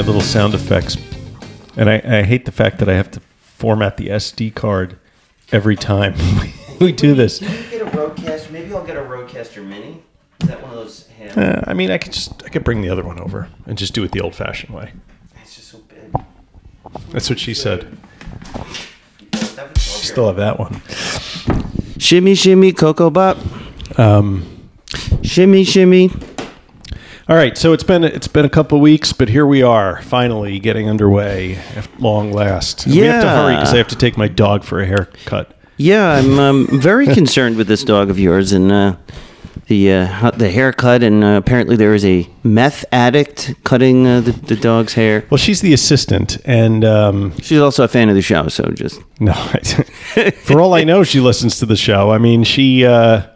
my little sound effects, and I, I hate the fact that I have to format the SD card every time we do this. Can you get a RodeCaster? Maybe I'll get a RodeCaster Mini. Is that one of those? Hand- Uh, I mean, I could just I could bring the other one over and just do it the old-fashioned way. it's just so big. That's what she said. That would- Still have that one. Shimmy, shimmy, Ko-Ko-Bop. Um, Shimmy, shimmy. all right, so it's been it's been a couple weeks, but here we are, finally getting underway at long last. And We have to Yeah. hurry because I have to take my dog for a haircut. Yeah, I'm um, very concerned with this dog of yours and uh, the uh, the haircut. And uh, apparently, there is a meth addict cutting uh, the, the dog's hair. Well, she's the assistant, and um, She's also a fan of the show, so just No, for all I know, she listens to the show. I mean, she uh,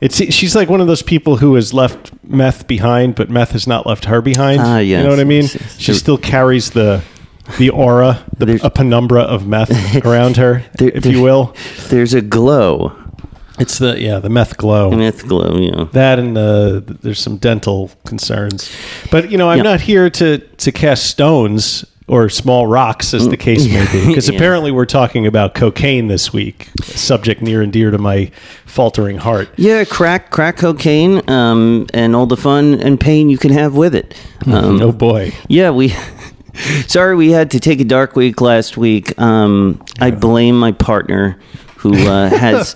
it's she's like one of those people who has left meth behind, but meth has not left her behind. Ah, you know what I mean? yes, yes. She still carries the the aura, the, a penumbra of meth around her, There- if there- you will. there's a glow, It's the yeah, the meth glow. meth glow. Know. that and uh, there's some dental concerns, but you know I'm Yeah. not here to to cast stones or small rocks, as the case may be, because Yeah. apparently we're talking about cocaine this week, a subject near and dear to my faltering heart. Yeah, crack, crack cocaine, um, and all the fun and pain you can have with it. Um, oh boy, Yeah, we. Sorry, we had to take a dark week last week. Um, I blame my partner, who uh, has,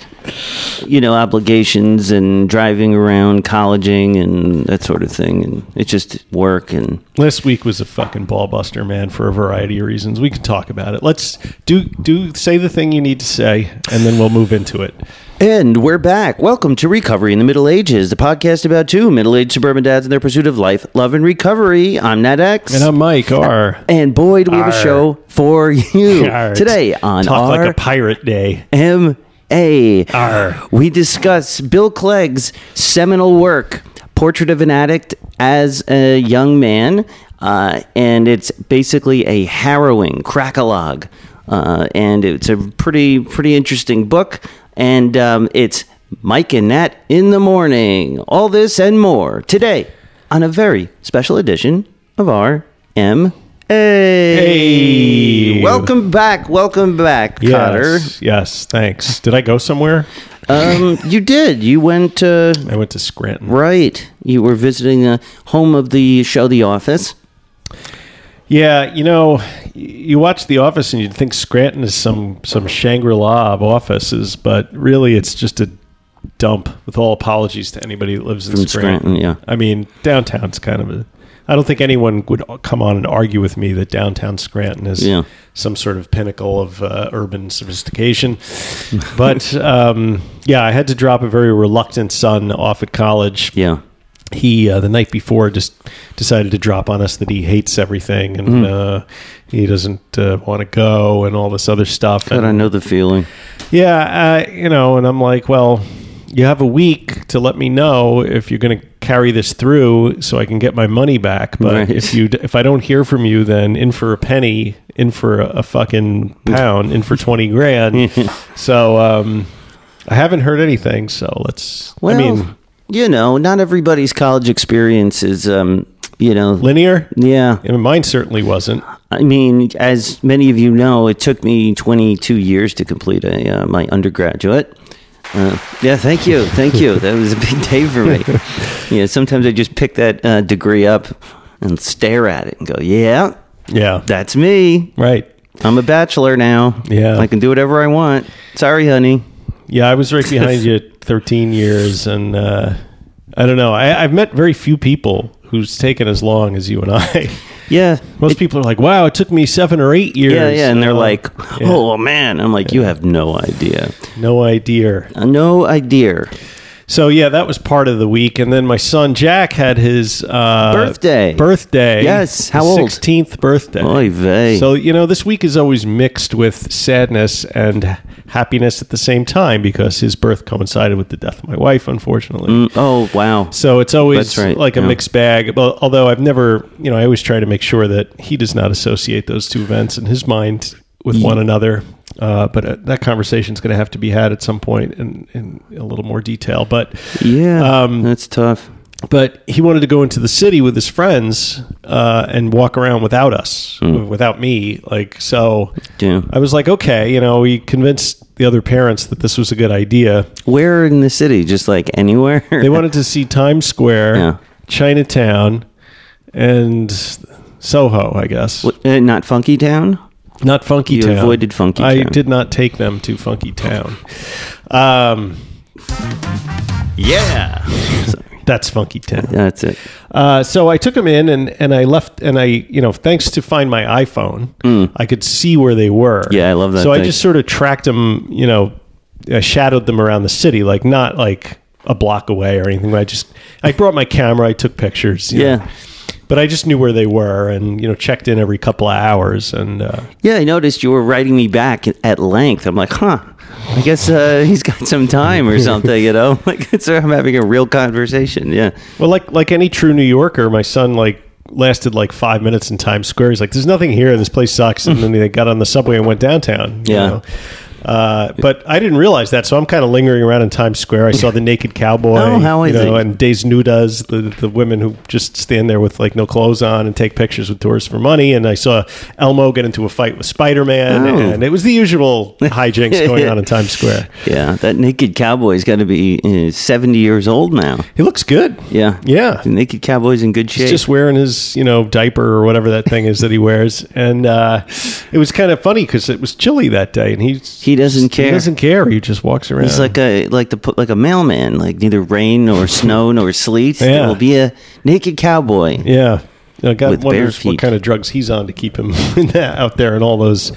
you know, obligations and driving around, colleging, and that sort of thing, and it's just work and last week was a fucking ball buster, man, for a variety of reasons. We can talk about it. Let's do do say the thing you need to say, and then we'll move into it. And we're back. Welcome to Recovery in the Middle Ages, the podcast about two middle-aged suburban dads and their pursuit of life, love, and recovery. I'm Nat X. And I'm Mike R. And boy, do we have a show for you Arr, today on talk our like a pirate day. M A. Arr. We discuss Bill Clegg's seminal work, Portrait of an Addict as a Young Man, uh, and it's basically a harrowing crackalog, uh, and it's a pretty pretty interesting book, and um, it's Mike and Nat in the morning. All this and more today on a very special edition of our M. Hey. welcome back, welcome back, Kotter. Yes, yes, thanks. Did I go somewhere? Um, you did. You went uh, I went to Scranton. right. You were visiting the home of the show, The Office. Yeah, you know, you watch The Office and you'd think Scranton is some some Shangri La of offices, but really it's just a dump. With all apologies to anybody that lives in From Scranton. Scranton, yeah. I mean, downtown's kind of a. I don't think anyone would come on and argue with me that downtown Scranton is Yeah. some sort of pinnacle of uh, urban sophistication. but um, yeah, I had to drop a very reluctant son off at college Yeah. He uh, the night before just decided to drop on us that he hates everything and Mm. uh, he doesn't uh, want to go and all this other stuff. God, And, I know the feeling. yeah, uh, you know, and I'm like, well, you have a week to let me know if you're going to carry this through, so I can get my money back. But Right. if you if I don't hear from you, then in for a penny, in for a, a fucking pound, in for twenty grand. so um, I haven't heard anything. So let's. Well, I mean, you know, not everybody's college experience is, um, you know, linear. yeah. Mine certainly wasn't. I mean, as many of you know, it took me 22 years to complete a, uh, my undergraduate. Uh, yeah, thank you, thank you. That was a big day for me. yeah, sometimes I just pick that uh, degree up and stare at it and go, "Yeah, Yeah. that's me. Right. I'm a bachelor now. Yeah. I can do whatever I want. Sorry, honey. Yeah, I was right behind you 13 years. And uh, I don't know. I, I've met very few people who's taken as long as you and I. Yeah, Most people are like, wow, it took me seven or eight years. yeah, yeah. And they're Uh, like, "Oh man," I'm like, "You have no idea, no idea. Uh, no idea." So yeah, that was part of the week, and then my son Jack had his uh, Birthday. Birthday. Yes. How old? Sixteenth birthday. Oy vey. So you know, this week is always mixed with sadness and happiness at the same time because his birth coincided with the death of my wife, unfortunately. Mm, oh wow. So it's always right, like a yeah. mixed bag. Although I've never, you know, I always try to make sure that he does not associate those two events in his mind with one another. Uh, but uh, that conversation is going to have to be had at some point in, in a little more detail. But Yeah. Um, that's tough. but he wanted to go into the city with his friends uh, and walk around without us, without me. Like so, Yeah. I was like, okay, you know, we convinced the other parents that this was a good idea. Where in the city? Just like anywhere? They wanted to see Times Square, Yeah. Chinatown, and Soho. I guess What, uh, not Funky Town. Not Funky You Town. avoided Funky I Town. did not take them to Funky Town. Um, Yeah. that's Funky Town. That's it. Uh, so I took them in and, and I left and I you know thanks to find my iPhone I could see where they were. Mm. Yeah, I love that So I just sort of tracked them. You know, I shadowed them around the city, like not like a block away or anything. I just I brought my camera. I took pictures. you Yeah. know. But I just knew where they were, and you know, checked in every couple of hours, and uh, Yeah, I noticed you were writing me back at length. I'm like, huh. I guess uh, he's got some time or something, you know. Like it's, I'm having a real conversation. Yeah. Well, like like any true New Yorker, my son like lasted like five minutes in Times Square. He's like, "There's nothing here. This place sucks." And then they got on the subway and went downtown. you Yeah. know? Uh, but I didn't realize that, so I'm kind of lingering around in Times Square. I saw the naked cowboy, Oh, how is you know, and Desnudas, the the women who just stand there with like no clothes on and take pictures with tourists for money. And I saw Elmo get into a fight with Spider Man, Oh. and it was the usual hijinks going on in Times Square. Yeah. That naked cowboy's got to be uh, 70 years old now. He looks good. Yeah. Yeah. The naked cowboy's in good shape. He's just wearing his, you know, diaper or whatever that thing is that he wears, and uh, it was kind of funny because it was chilly that day, and he's He doesn't care. He doesn't care. He just walks around. He's like a like the like a mailman, like neither rain nor snow nor sleet. There Yeah. will be a naked cowboy. yeah. Know, God With bare wonders what kind of drugs he's on to keep him out there in all those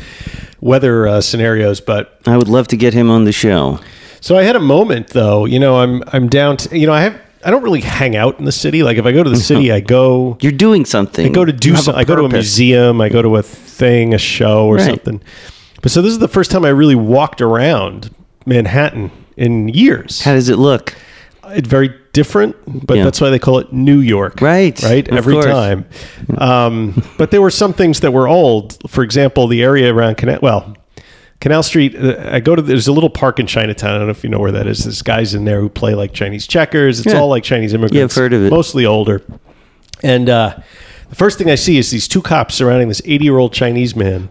weather uh, scenarios. But I would love to get him on the show. so I had a moment though. You know, I'm I'm down. To, you know, I have I don't really hang out in the city. Like if I go to the city, I go. You're doing something. I go to do You have some, I go to a museum, I go to a thing, a show or Right. something. But so this is the first time I really walked around Manhattan in years. How does it look? It's very different, but Yeah. that's why they call it New York. Right, Right. of Every course. time. Um, but there were some things that were old. For example, the area around Canal, well, Canal Street, uh, I go to, there's a little park in Chinatown. I don't know if you know where that is. There's guys in there who play like Chinese checkers. It's Yeah. all like Chinese immigrants. Yeah, I've heard of it. Mostly older. And uh, the first thing I see is these two cops surrounding this 80 year old Chinese man,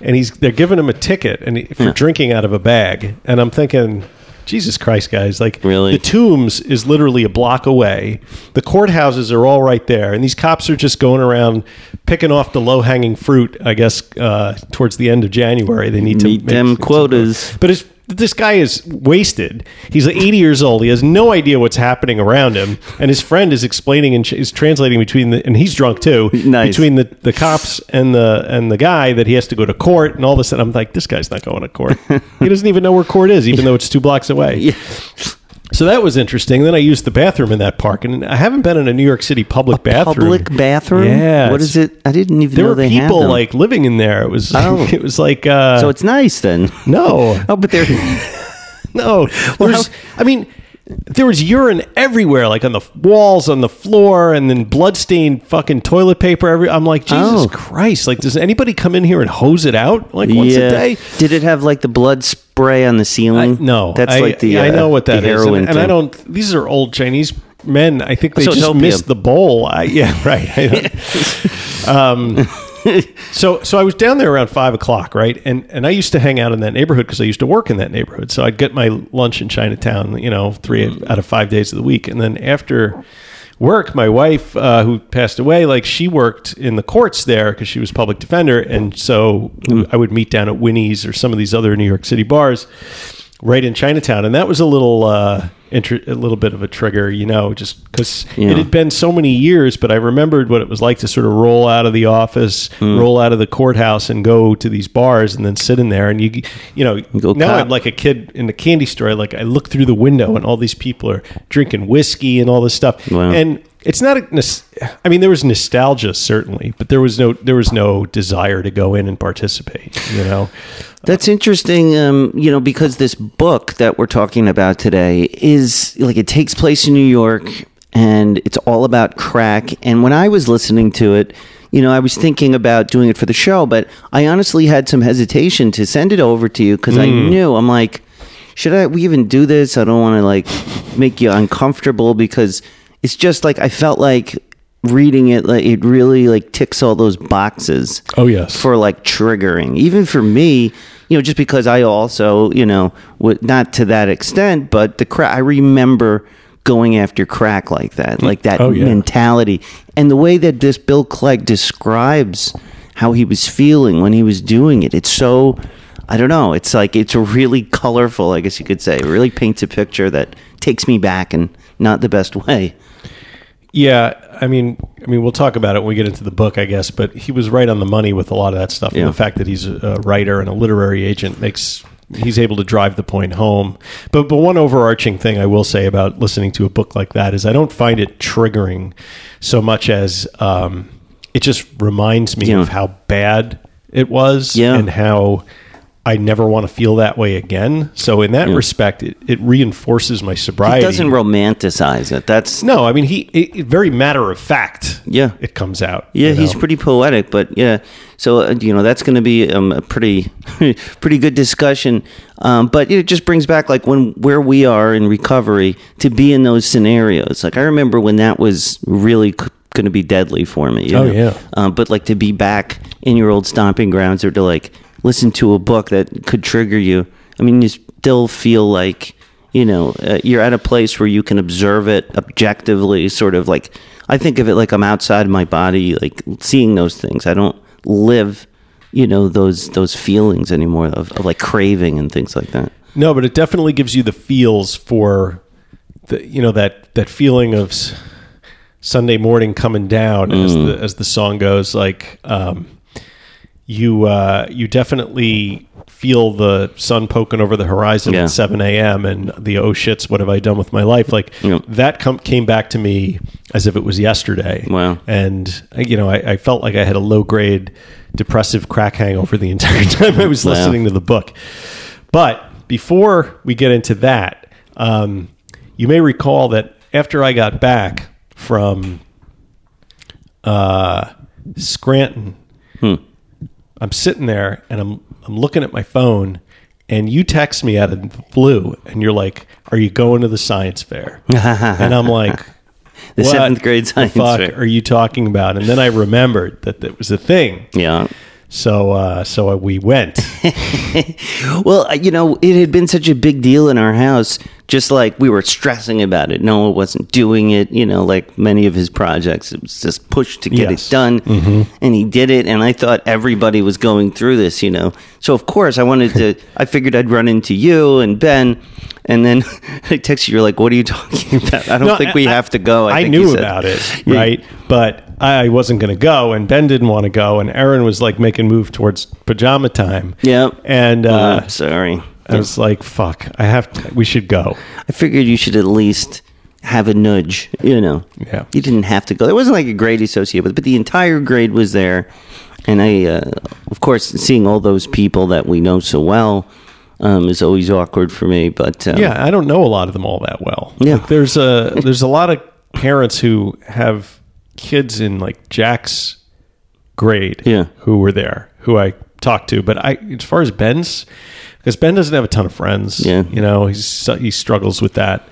and he's they're giving him a ticket and he, for Yeah. drinking out of a bag. And I'm thinking, Jesus Christ, guys! Like, Really? the Tombs is literally a block away. The courthouses are all right there, and these cops are just going around picking off the low hanging fruit. I guess uh, towards the end of January, they need to Meet make them some quotas. But it's, this guy is wasted. He's like 80 years old. He has no idea what's happening around him, and his friend is explaining and is translating between the, and he's drunk too. Nice. Between the, the cops and the and the guy that he has to go to court and all this. And I'm like, this guy's not going to court. he doesn't even know where court is, even though it's two blocks away. Yeah. So that was interesting. Then I used the bathroom in that park, and I haven't been in a New York City public bathroom. Public bathroom? Yeah, What is it? I didn't even There know were they had people like living in there. It was Oh. it was like uh, So it's nice then. no, Oh, but they're no. How- I mean, there was urine everywhere, like on the walls, on the floor, and then bloodstained fucking toilet paper. Every I'm like, Jesus Oh. Christ! Like, does anybody come in here and hose it out like once a day? Did it have like the blood spray on the ceiling? no, that's I, like the. I uh, know what that the is, heroin and, and I thing. don't. These are old Chinese men. I think they So it's just opium. missed the bowl. I, yeah, right. I don't- um, so so I was down there around five o'clock, right? And and I used to hang out in that neighborhood because I used to work in that neighborhood. So I'd get my lunch in Chinatown, you know, three Mm. out of five days of the week, and then after work, my wife, uh, who passed away, like she worked in the courts there because she was public defender, and so Mm. I would meet down at Winnie's or some of these other New York City bars. Right in Chinatown, and that was a little uh, inter- a little bit of a trigger, you know, just because Yeah. it had been so many years. But I remembered what it was like to sort of roll out of the office, Hmm. roll out of the courthouse, and go to these bars, and then sit in there, and you you know now cop. I'm like a kid in the candy store. Like I look through the window, and all these people are drinking whiskey and all this stuff, Wow. and it's not a i mean there was nostalgia certainly but there was no there was no desire to go in and participate you know That's interesting, um, you know, because this book that we're talking about today is like it takes place in New York and it's all about crack. And when I was listening to it, you know, I was thinking about doing it for the show, but I honestly had some hesitation to send it over to you because I knew I'm like, should I we even do this? I don't want to like make you uncomfortable because it's just like I felt like reading it like it really like ticks all those boxes Oh, yes. for like triggering even for me you know just because i also you know w- not to that extent but the crack i remember going after crack like that mm. like that Oh, yeah. mentality and the way that this bill clegg describes how he was feeling when he was doing it it's so i don't know it's like it's really colorful i guess you could say it really paints a picture that takes me back in not the best way yeah i mean i mean we'll talk about it when we get into the book i guess but he was right on the money with a lot of that stuff Yeah. and the fact that he's a writer and a literary agent makes he's able to drive the point home but but one overarching thing i will say about listening to a book like that is i don't find it triggering so much as um, it just reminds me Yeah. of how bad it was Yeah. and how I never want to feel that way again. So in that respect, it, it reinforces my sobriety. he doesn't romanticize it that's No, I mean he it, it- very matter of fact. Yeah. it comes out. Yeah, you he's know? pretty poetic, but yeah. So uh, you know that's going to be um, a pretty, pretty good discussion. Um, but it just brings back like when where we are in recovery to be in those scenarios. Like I remember when that was really going to be deadly for me. you Oh, know? yeah. Um, but like to be back in your old stomping grounds or to like listen to a book that could trigger you. I mean, you still feel like you know uh, you're at a place where you can observe it objectively. Sort of like I think of it like I'm outside my body, like seeing those things. I don't live, you know, those those feelings anymore of, of like craving and things like that. No, but it definitely gives you the feels for the you know that that feeling of Sunday morning coming down as Mm. the as the song goes. Like um, you uh, you definitely feel the sun poking over the horizon Yeah. at seven a.m. and the oh shits, what have I done with my life? Like Yeah. that com- came back to me as if it was yesterday. Wow. And you know, I, I felt like I had a low grade depressive crack hangover the entire time I was Wow. listening to the book. But before we get into that, um, you may recall that after I got back from uh, Scranton, I'm sitting there and I'm I'm looking at my phone, and you text me out of the blue, and you're like, "Are you going to the science fair?" and I'm like. The "What seventh grade the science fuck fair." are you talking about? And then I remembered that that was a thing. Yeah. So uh, so we went. Well, uh, you know, it had been such a big deal in our house, just like we were stressing about it. Noah wasn't doing it, you know, like many of his projects. It was just pushed to get Yes. it done. And he did it. And I thought everybody was going through this, you know. So, of course, I wanted to, I figured I'd run into you and Ben. And then I texted you, you're like, what are you talking about? I don't No, think we I- have to go. I, think knew said. about it, right? But I wasn't going to go, and Ben didn't want to go, and Aaron was like making move towards pajama time. Yep. and Uh, uh, sorry. I was like, "Fuck, I have to. We should go." I figured you should at least have a nudge, you know. Yeah. You didn't have to go. There wasn't like a grade associated with it, but the entire grade was there. And I, uh, of course, seeing all those people that we know so well um, is always awkward for me. But um, Yeah, I don't know a lot of them all that well. Yeah. Like, there's a there's a lot of parents who have kids in like Jack's grade. Yeah. who were there, who I talked to. But I, as far as Ben's, because Ben doesn't have a ton of friends. Yeah. you know, he's he struggles with that,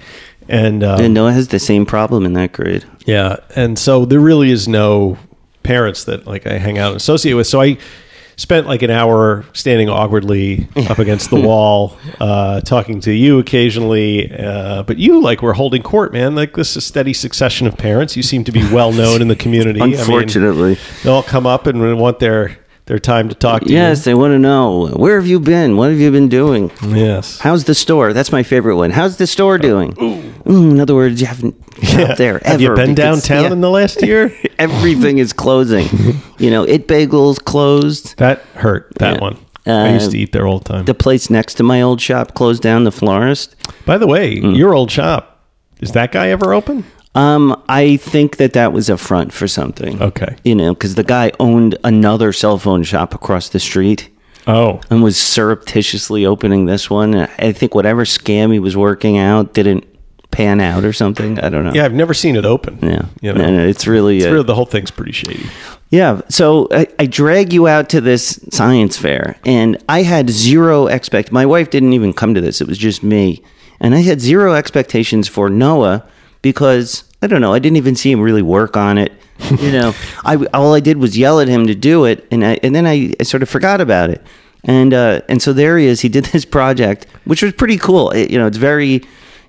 and, um, and Noah has the same problem in that grade. Yeah, and so there really is no parents that like I hang out and associate with. So I spent like an hour standing awkwardly up against the wall, uh, talking to you occasionally. Uh, but you like were holding court, man. Like this is a steady succession of parents. You seem to be well known in the community. I mean, Unfortunately. they all come up and want their their time to talk to you. Yes, they want to know where have you been? What have you been doing? Yes. How's the store? That's my favorite one. How's the store doing? Mm, in other words, you haven't been out there Have you been because- downtown yeah, in the last year? everything is closing. you know, It Bagels closed. that hurt. That Yeah. one. I used Uh, to eat there all the time. The place next to my old shop closed down. The florist. By the way, Mm. your old shop is that guy ever open? Um, I think that that was a front for something. Okay. You know, because the guy owned another cell phone shop across the street. Oh, and was surreptitiously opening this one. I think whatever scam he was working out didn't pan out or something. I don't know. yeah. I've never seen it open. Yeah. You know, And it's really, it's real- the whole thing's pretty shady. yeah. So I, I drag you out to this science fair, and I had zero expect. My wife didn't even come to this; it was just me, and I had zero expectations for Noah because I don't know. I didn't even see him really work on it. You know, I all I did was yell at him to do it, and I, and then I, I sort of forgot about it. And uh, and so there he is. He did this project, which was pretty cool. It- you know, it's very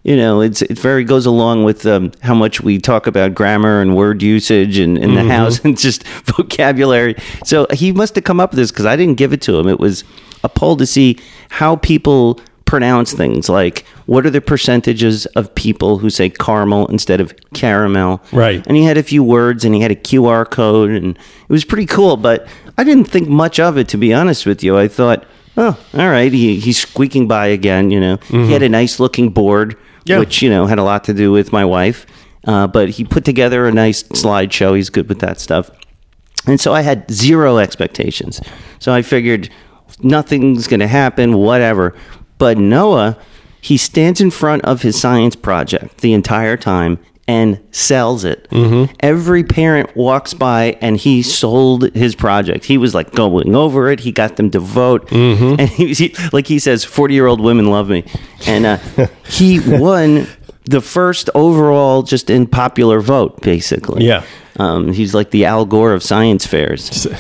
you know, it's it very goes along with um, how much we talk about grammar and word usage and in the house and just vocabulary. So he must have come up with this because I didn't give it to him. It was a poll to see how people pronounce things like what are the percentages of people who say caramel instead of caramel Right. and he had a few words and he had a qr code and it was pretty cool but i didn't think much of it to be honest with you i thought oh all right he, he's squeaking by again you know he had a nice looking board Yeah. which you know had a lot to do with my wife uh, but he put together a nice slideshow he's good with that stuff and so I had zero expectations. So I figured nothing's going to happen, whatever. But Noah, he stands in front of his science project the entire time and sells it. Every parent walks by and he sold his project. He was like going over it. He got them to vote. And he, was- he like he says, 40 year old women love me. And uh, he won the first overall just in popular vote, basically. Yeah. Um, he's like the Al Gore of science fairs. So,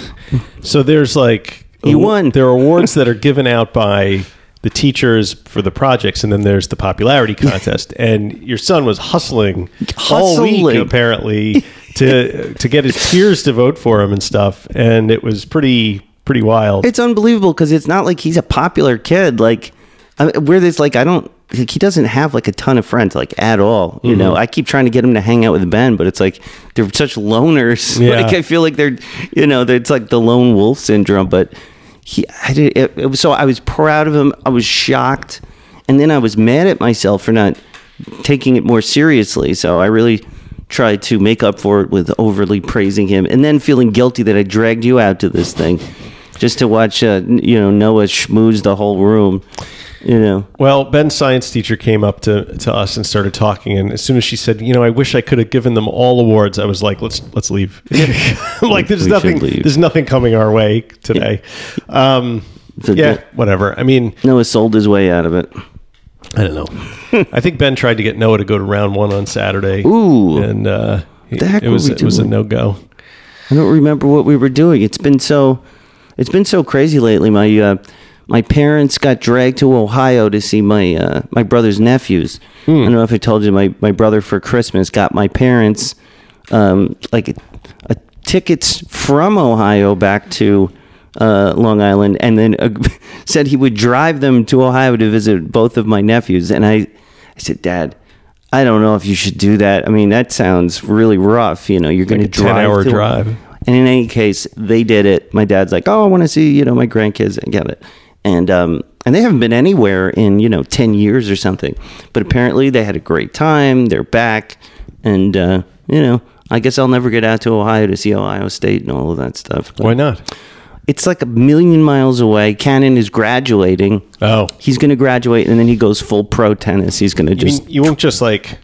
so there's like He won. There are awards that are given out by the teachers for the projects, and then there's the popularity contest. and your son was hustling, all week apparently to to get his peers to vote for him and stuff. And it was pretty pretty wild. It's unbelievable because it's not like he's a popular kid. Like, I mean, where there's like, I don't, like, he doesn't have like a ton of friends, like at all. You know, mm-hmm. I keep trying to get him to hang out with Ben, but it's like they're such loners. Yeah. like, I feel like they're, you know, it's like the lone wolf syndrome. But he, I did, it, it was so I was proud of him. I was shocked, and then I was mad at myself for not taking it more seriously. So I really tried to make up for it with overly praising him, and then feeling guilty that I dragged you out to this thing just to watch, uh, you know, Noah schmooze the whole room. You know, Well, Ben's science teacher came up to, to us and started talking, and as soon as she said, "You know, I wish I could have given them all awards," I was like, "Let's let's leave." I'm like, "There's We nothing. There's nothing coming our way today." Um, So yeah, whatever. I mean, Noah sold his way out of it. I don't know. I think Ben tried to get Noah to go to round one on Saturday. Ooh. and uh, The heck it was it was a no go. I don't remember what we were doing. It's been so, it's been so crazy lately. My uh, my parents got dragged to Ohio to see my uh, my brother's nephews. I don't know if I told you. My my brother for Christmas got my parents um, like a, tickets from Ohio back to uh, Long Island, and then uh, said he would drive them to Ohio to visit both of my nephews. And I I said, Dad. I don't know if you should do that. I mean, that sounds really rough. You know, you're going to drive 10-hour to- drive. And in any case, they did it. My dad's like, "Oh, I want to see you know my grandkids and get it," and um, and they haven't been anywhere in you know ten years or something. But apparently, they had a great time. They're back, and uh, you know, I guess I'll never get out to Ohio to see Ohio State and all of that stuff. Why not? It's like a million miles away. Cannon is graduating. Oh, He's going to graduate, and then he goes full pro tennis. He's going to you, just mean, you won't just like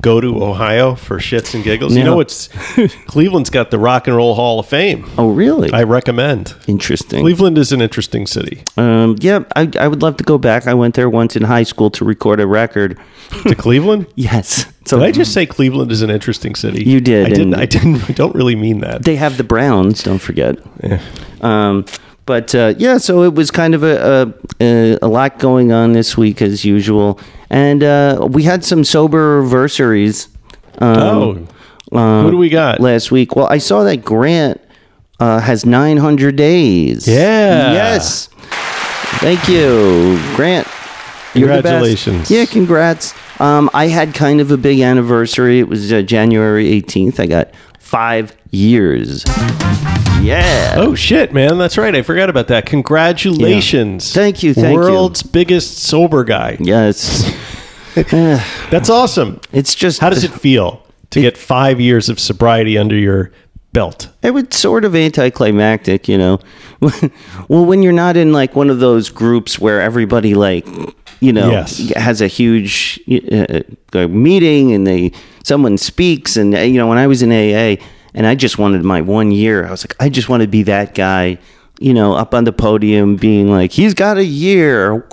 go to Ohio for shits and giggles. You know, it's Cleveland's got the Rock and Roll Hall of Fame. oh really I recommend. interesting. Cleveland is an interesting city. Um, yeah, I, I would love to go back. I went there once in high school to record a record. To Cleveland? Yes. So Did I just say Cleveland is an interesting city? You did, I didn't. I didn't. I don't really mean that. they have the Browns, don't forget. Yeah. Um, but uh, yeah, so it was kind of a, a, a lot going on this week as usual. And uh, we had some sober anniversaries. Um, Oh, uh, who do we got? last week? Well, I saw that Grant uh, has 900 days. Yeah. Yes. Thank you, Grant. You're the best. Congratulations. Yeah, congrats. Um, I had kind of a big anniversary. It was uh, January 18th. I got five years. Yeah. Oh shit, man! That's right. I forgot about that. Congratulations! Yeah. Thank you, thank you. World's biggest sober guy. Yes. That's awesome. It's just How does it feel to get five years of sobriety under your belt? It was sort of anticlimactic, you know. well, when you're not in like one of those groups where everybody like, you know, Yes. has a huge uh, uh, meeting and they someone speaks and you know, when I was in AA and I just wanted my one year, I was like, I just want to be that guy, you know, up on the podium being like, he's got a year.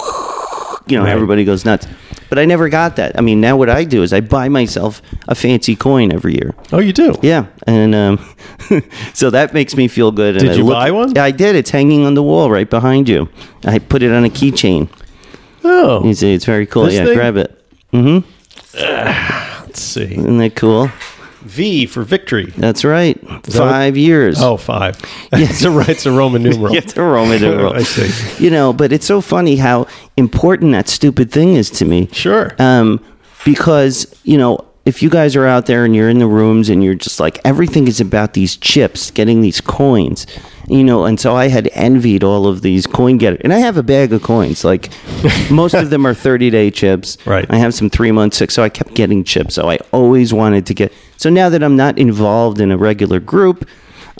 You know, Right. everybody goes nuts. But I never got that. I mean, now what I do is I buy myself a fancy coin every year. Oh, you do. Yeah, and um, so that makes me feel good. And Did I you look- buy one? Yeah, I did. It's hanging on the wall right behind you. I put it on a keychain. Oh, You see, it's very cool. This yeah, thing? grab it. mm-hmm let's see. Isn't that cool? V for victory. That's right. Five years. Oh, five. it's a it's a Roman numeral. Yeah, it's a Roman numeral. I see. You know, but it's so funny how important that stupid thing is to me. Sure. Um, because you know, if you guys are out there and you're in the rooms and you're just like everything is about these chips, getting these coins, you know, and so I had envied all of these coin getters, and I have a bag of coins. Like most of them are 30 day chips. Right. I have some three months, so I kept getting chips. So I always wanted to get. So now that I'm not involved in a regular group.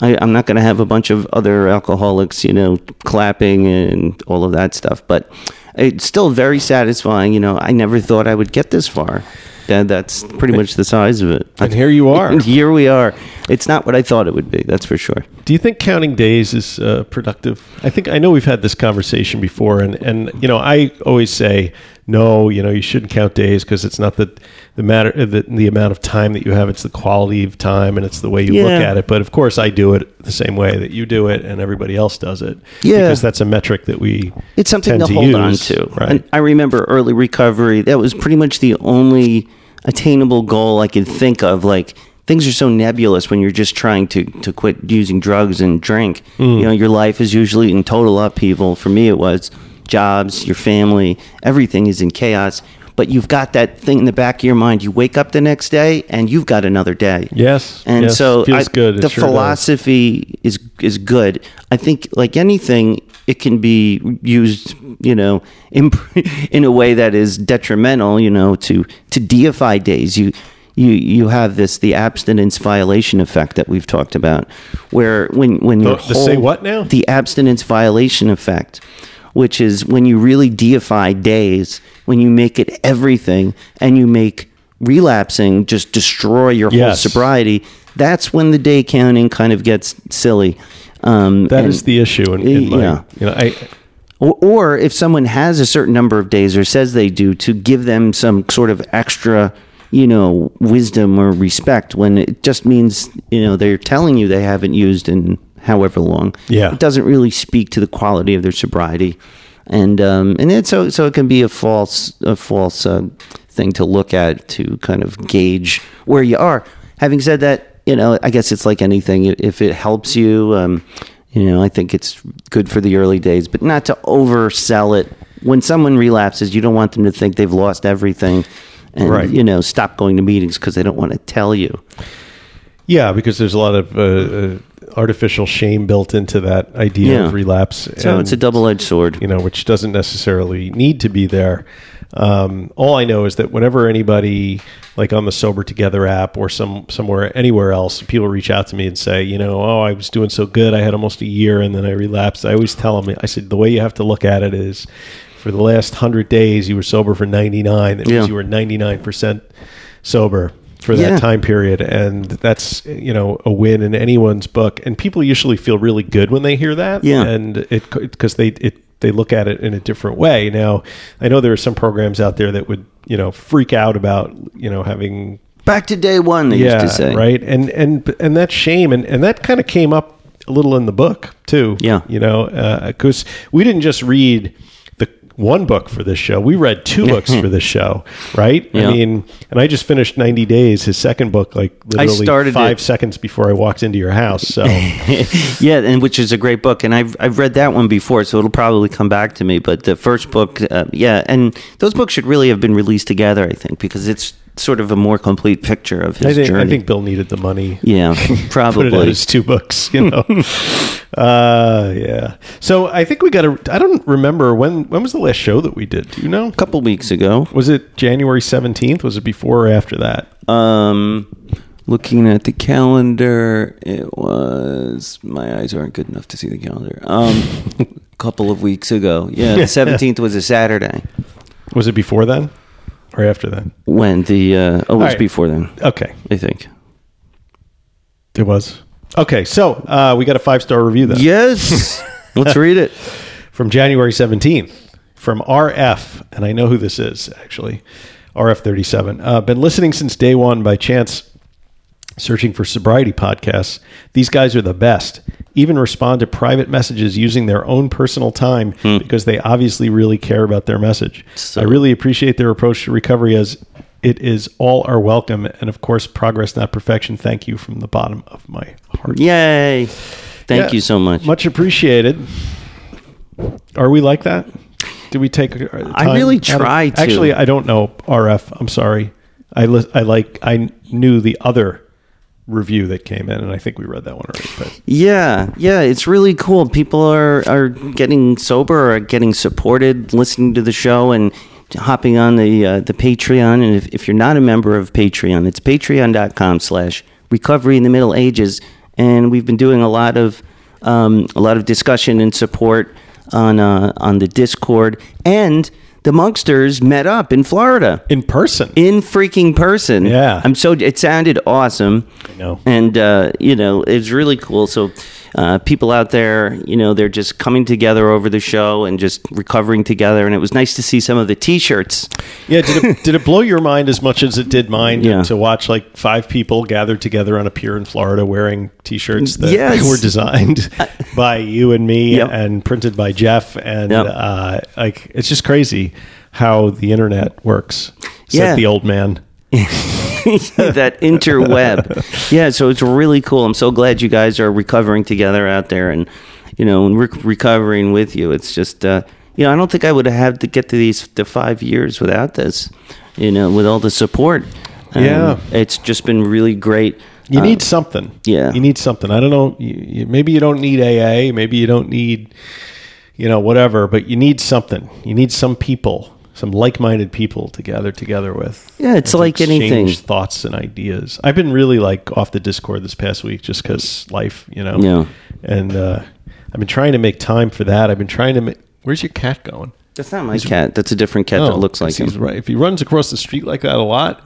I, I'm not going to have a bunch of other alcoholics, you know, clapping and all of that stuff. But it's still very satisfying. You know, I never thought I would get this far. That, that's pretty much the size of it. and here you are. And here we are. It's not what I thought it would be. That's for sure. Do you think counting days is uh, productive? I think I know we've had this conversation before, and and you know I always say no. You know you shouldn't count days because it's not the the matter uh, the, the amount of time that you have. It's the quality of time, and it's the way you look at it. But of course, I do it the same way that you do it, and everybody else does it. Yeah. because that's a metric that we It's something tend to hold on to. Right. And I remember early recovery. That was pretty much the only attainable goal I could think of. Like things are so nebulous when you're just trying to to quit using drugs and drink. Mm. You know, your life is usually in total upheaval. For me, it was jobs, your family, everything is in chaos. But you've got that thing in the back of your mind. You wake up the next day and you've got another day. Yes, And yes, so feels I- good. It the sure does. philosophy is is good. I think like anything, it can be used, you know, in in a way that is detrimental, you know, to to deify days. You you you have this the abstinence violation effect that we've talked about, where when when The- say what now? the abstinence violation effect, which is when you really deify days, when you make it everything, and you make relapsing just destroy your whole sobriety. That's when the day counting kind of gets silly. Um, That and- is the issue. In, in my, Yeah. you know, I or, if someone has a certain number of days or says they do, to give them some sort of extra, you know, wisdom or respect when it just means, you know, they're telling you they haven't used in however long. Yeah. It doesn't really speak to the quality of their sobriety. And um, and so so it can be a false a false uh, thing to look at to kind of gauge where you are. Having said that, you know, I guess it's like anything. If it helps you, um, you know, I think it's good for the early days, but not to oversell it. When someone relapses, you don't want them to think they've lost everything, and Right. you know, stop going to meetings because they don't want to tell you. Yeah, because there's a lot of uh, uh, artificial shame built into that idea Yeah. of relapse. So and, it's a double-edged sword. you know, which doesn't necessarily need to be there. Um, all I know is that whenever anybody, like on the Sober Together app or some somewhere anywhere else, people reach out to me and say, you know, oh, I was doing so good, I had almost a year, and then I relapsed. I always tell them, I said, the way you have to look at it is, for the last hundred days, you were sober for ninety nine. That Yeah. means you were ninety nine percent sober for that Yeah. time period and that's you know a win in anyone's book and people usually feel really good when they hear that Yeah. and it because they it they look at it in a different way now i know there are some programs out there that would you know freak out about you know having Back to day one, they yeah used to say. right and and and that shame and and that kind of came up a little in the book too Yeah. you know uh, because we didn't just read one book for this show. We read two books for this show, right? Yeah. I mean, and I just finished 90 Days, his second book, like literally started five it- seconds before I walked into your house. So, yeah, and which is a great book, and I've I've read that one before, so it'll probably come back to me. But the first book, uh, yeah, and those books should really have been released together, I think, because it's sort of a more complete picture of his I think, journey. I think Bill needed the money. yeah, probably. Put it out probably. as two books, you know. uh, yeah. So I think we got to. I don't remember when. When was the last show that we did? Do you know? a couple weeks ago. Was it January seventeenth? Was it before or after that? Um, looking at the calendar, it was my eyes aren't good enough to see the calendar. Um, a couple of weeks ago. Yeah, the seventeenth was a Saturday. Was it before then or after then? When the uh, oh, it was right. before then, Okay, I think. it was. Okay, so uh, we got a five star review then Yes, let's read it. from January seventeenth from RF, and I know who this is actually. RF thirty seven. Uh, been listening since day one by chance. Searching for sobriety podcasts. These guys are the best. Even respond to private messages using their own personal time because they obviously really care about their message. So- I really appreciate their approach to recovery as it is all are welcome and of course progress not perfection. Thank you from the bottom of my heart. Yay! Thank Yeah, you so much. Much appreciated. Are we like that? Do we take? uh, I really out of- try to. Actually, I don't know RF. I'm sorry. I li- I like I knew the other review that came in, and I think we read that one already. But Yeah, yeah, it's really cool. People are are getting sober, are getting supported, listening to the show, and hopping on the uh, the Patreon. And if, if you're not a member of Patreon, it's Patreon.com/slash Recovery in the Middle Ages. And we've been doing a lot of um, a lot of discussion and support on uh, on the Discord. And the Monksters met up in Florida in person, in freaking person. Yeah. I'm so it sounded awesome. I know. And uh, you know, it's really cool. So uh, people out there, you know, they're just coming together over the show and just recovering together. And it was nice to see some of the T-shirts. yeah. Did it did it blow your mind as much as it did mine Yeah. to watch like five people gathered together on a pier in Florida wearing T-shirts that Yes. were designed by you and me Yep. and printed by Jeff, and Yep. uh, like it's just crazy how the internet works. Said Yeah. the old man. that interweb. Yeah, so it's really cool. I'm so glad you guys are recovering together out there, and you know, and rec- recovering with you. It's just, uh, you know, I don't think I would have had to get to these the five years without this. You know, with all the support. Um, Yeah. it's just been really great. You Uh, need something. yeah. You need something. I don't know. You, you, maybe you don't need AA. Maybe you don't need, you know, whatever. But you need something. You need some people, some like-minded people to gather together with. Yeah, it's like anything. Thoughts and ideas. I've been really like off the Discord this past week just because life, you know. Yeah. And uh, I've been trying to make time for that. I've been trying to. make... Where's your cat going? That's not my cat. That's a different cat that looks like he's him. right. If he runs across the street like that a lot,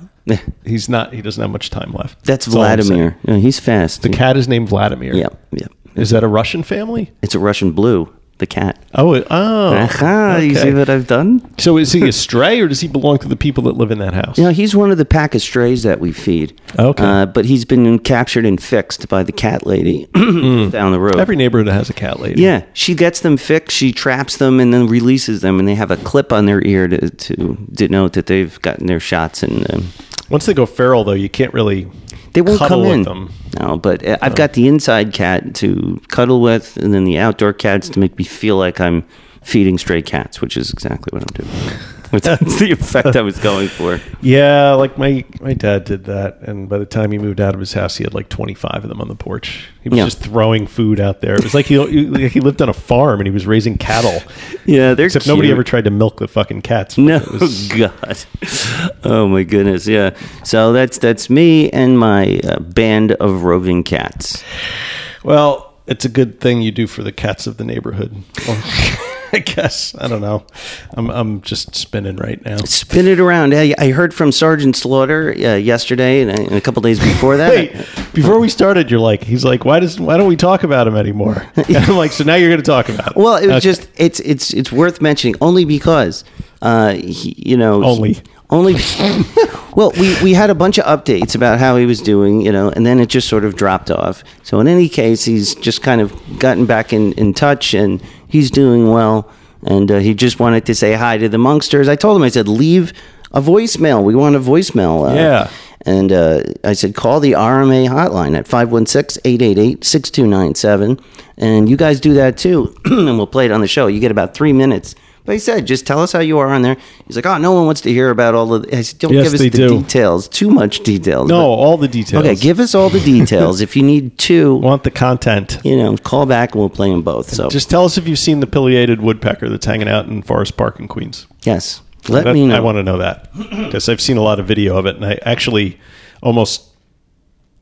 he's not. He doesn't have much time left. That's all I'm saying. Vladimir. Yeah, he's fast. The cat is named Vladimir. Yeah, yeah. Is that a Russian family? It's a Russian blue. The cat. Oh, it- oh. Aha, you see what I've done? So is he a stray, or does he belong to the people that live in that house? You know, he's one of the pack of strays that we feed. Okay. Uh, but he's been captured and fixed by the cat lady down the road. Every neighborhood has a cat lady. yeah, she gets them fixed, she traps them, and then releases them, and they have a clip on their ear to, to denote that they've gotten their shots. And um, Once they go feral, though, you can't really. they won't cuddle come with in. them. No, but uh, I've got the inside cat to cuddle with, and then the outdoor cats to make me feel like I'm feeding stray cats, which is exactly what I'm doing. That's the effect I was going for. Yeah, like my my dad did that, and by the time he moved out of his house, he had like twenty five of them on the porch. He was Yeah. just throwing food out there. It was like he like he lived on a farm and he was raising cattle. Yeah, they're Except nobody ever tried to milk the fucking cats. No, was- God. Oh my goodness. Yeah. So that's that's me and my uh, band of roving cats. Well, it's a good thing you do for the cats of the neighborhood. I guess I don't know. I'm I'm just spinning right now. Spin it around. I, I heard from Sergeant Slaughter uh, yesterday and, and a couple days before that. Wait, before we started, you're like, he's like, why does why don't we talk about him anymore? And I'm like, so now you're going to talk about it. Well, it was Okay. just it's it's it's worth mentioning only because uh he, you know Only. he- only well we we had a bunch of updates about how he was doing you know and then it just sort of dropped off so in any case he's just kind of gotten back in in touch and he's doing well and uh, he just wanted to say hi to the Monksters. I told him, I said, leave a voicemail. We want a voicemail. Uh, Yeah. And uh, I said, call the RMA hotline at 516 888 6297. And you guys do that too. and we'll play it on the show. You get about three minutes. But he said, just tell us how you are on there. He's like, oh, no one wants to hear about all of I said, don't Yes, give us the do. details. Too much details. No, But- all the details. okay, give us all the details. if you need two, want the content. you know, call back and we'll play them both. So, Just tell us if you've seen the pileated woodpecker that's hanging out in Forest Park in Queens. yes, let That- me know. I want to know that because I've seen a lot of video of it, and I actually almost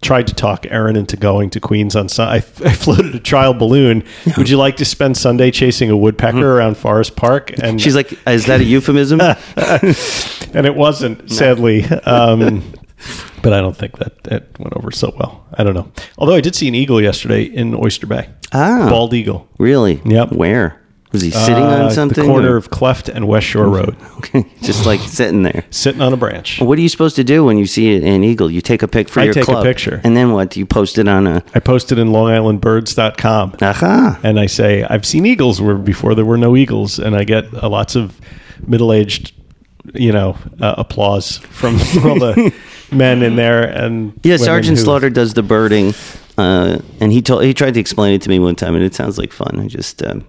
tried to talk Aaron into going to Queens on Sunday. I, I floated a trial balloon. Would you like to spend Sunday chasing a woodpecker around Forest Park? And Mm-hmm. She's like, is that a euphemism? and it wasn't, sadly. Um, but I don't think that that went over so well. I don't know. Although I did see an eagle yesterday in Oyster Bay. ah, Bald eagle. really? Yep. Where? Was he sitting Uh, on something? The corner or- of Cleft and West Shore Road, Okay, just like sitting there. sitting on a branch. What are you supposed to do when you see an eagle? You take a pic for I your take a club. picture. And then what? Do you post it on a. I posted it in LongIslandBirds.com. Aha. and I say I've seen eagles where before there were no eagles, and I get uh, lots of middle-aged, you know, uh, applause from all the men in there. And Yeah, women Sergeant who- Slaughter does the birding. Uh, and he told he tried to explain it to me one time, and it sounds like fun. I just uh,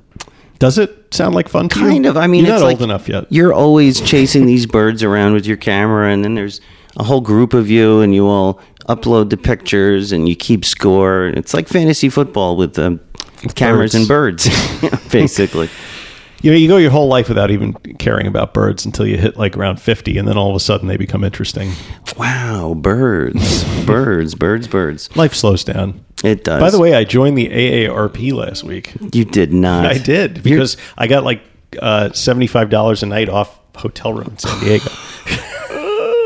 Does it sound like fun? To you? kind of. I mean, you're it's not like old enough yet. You're always chasing these birds around with your camera, and then there's a whole group of you, and you all upload the pictures, and you keep score. It's like fantasy football with um, cameras Birds. and birds, basically. You know, you go your whole life without even caring about birds until you hit like around fifty, and then all of a sudden they become interesting. Wow, birds, birds, birds, birds. Life slows down. It does. By the way, I joined the AARP last week. you did not. I did You're- because I got like uh, seventy-five dollars a night off hotel room in San Diego.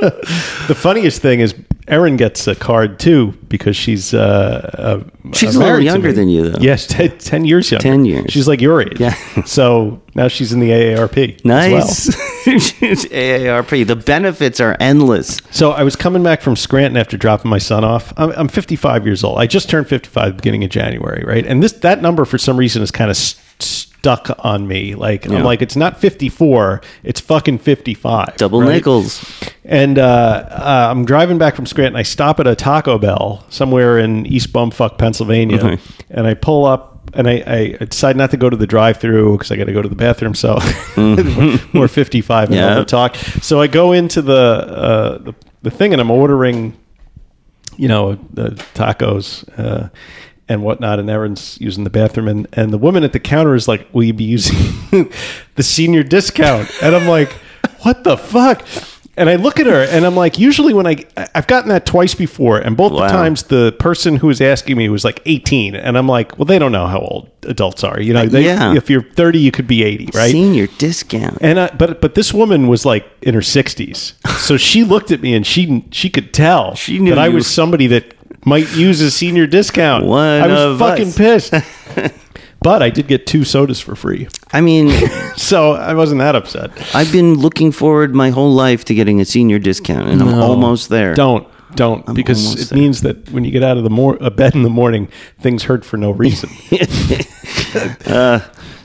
the funniest thing is Erin gets a card too because she's uh, uh, She's a little younger than you, though. Yes, t- ten years younger. 10 years. She's like your age. Yeah. so now she's in the AARP. Nice. well. AARP. The benefits are endless. So I was coming back from Scranton after dropping my son off. I'm, I'm 55 years old. I just turned 55 beginning of January, right? And this that number for some reason is kind of st- stuck on me. Like Yeah. I'm like, it's not 54, it's fucking 55. Double right? nickels. And uh, uh, I'm driving back from Scranton. I stop at a Taco Bell somewhere in East Bumfuck, Pennsylvania, and I pull up. And I, I decide not to go to the drive-through because I got to go to the bathroom. So we're 55 and Yeah. yeah. talk. So I go into the, uh, the the thing and I'm ordering, you know, the tacos uh, and whatnot. And Erin's using the bathroom, and and the woman at the counter is like, "Will you be using the senior discount?" And I'm like, "What the fuck?" And I look at her and I'm like, usually when I I've gotten that twice before, and both Wow. the times the person who was asking me was like 18, and I'm like, well, they don't know how old adults are. You know, they, Yeah. if you're 30, you could be 80, right? Senior discount. And I, but but this woman was like in her 60s, so she looked at me and she she could tell She knew that I was somebody that might use a senior discount. One I was fucking us. pissed. but I did get two sodas for free, I mean, so I wasn't that upset. I've been looking forward my whole life to getting a senior discount, and I'm almost there. Don't don't because it there. means that when you get out of the mor- uh, bed in the morning, things hurt for no reason.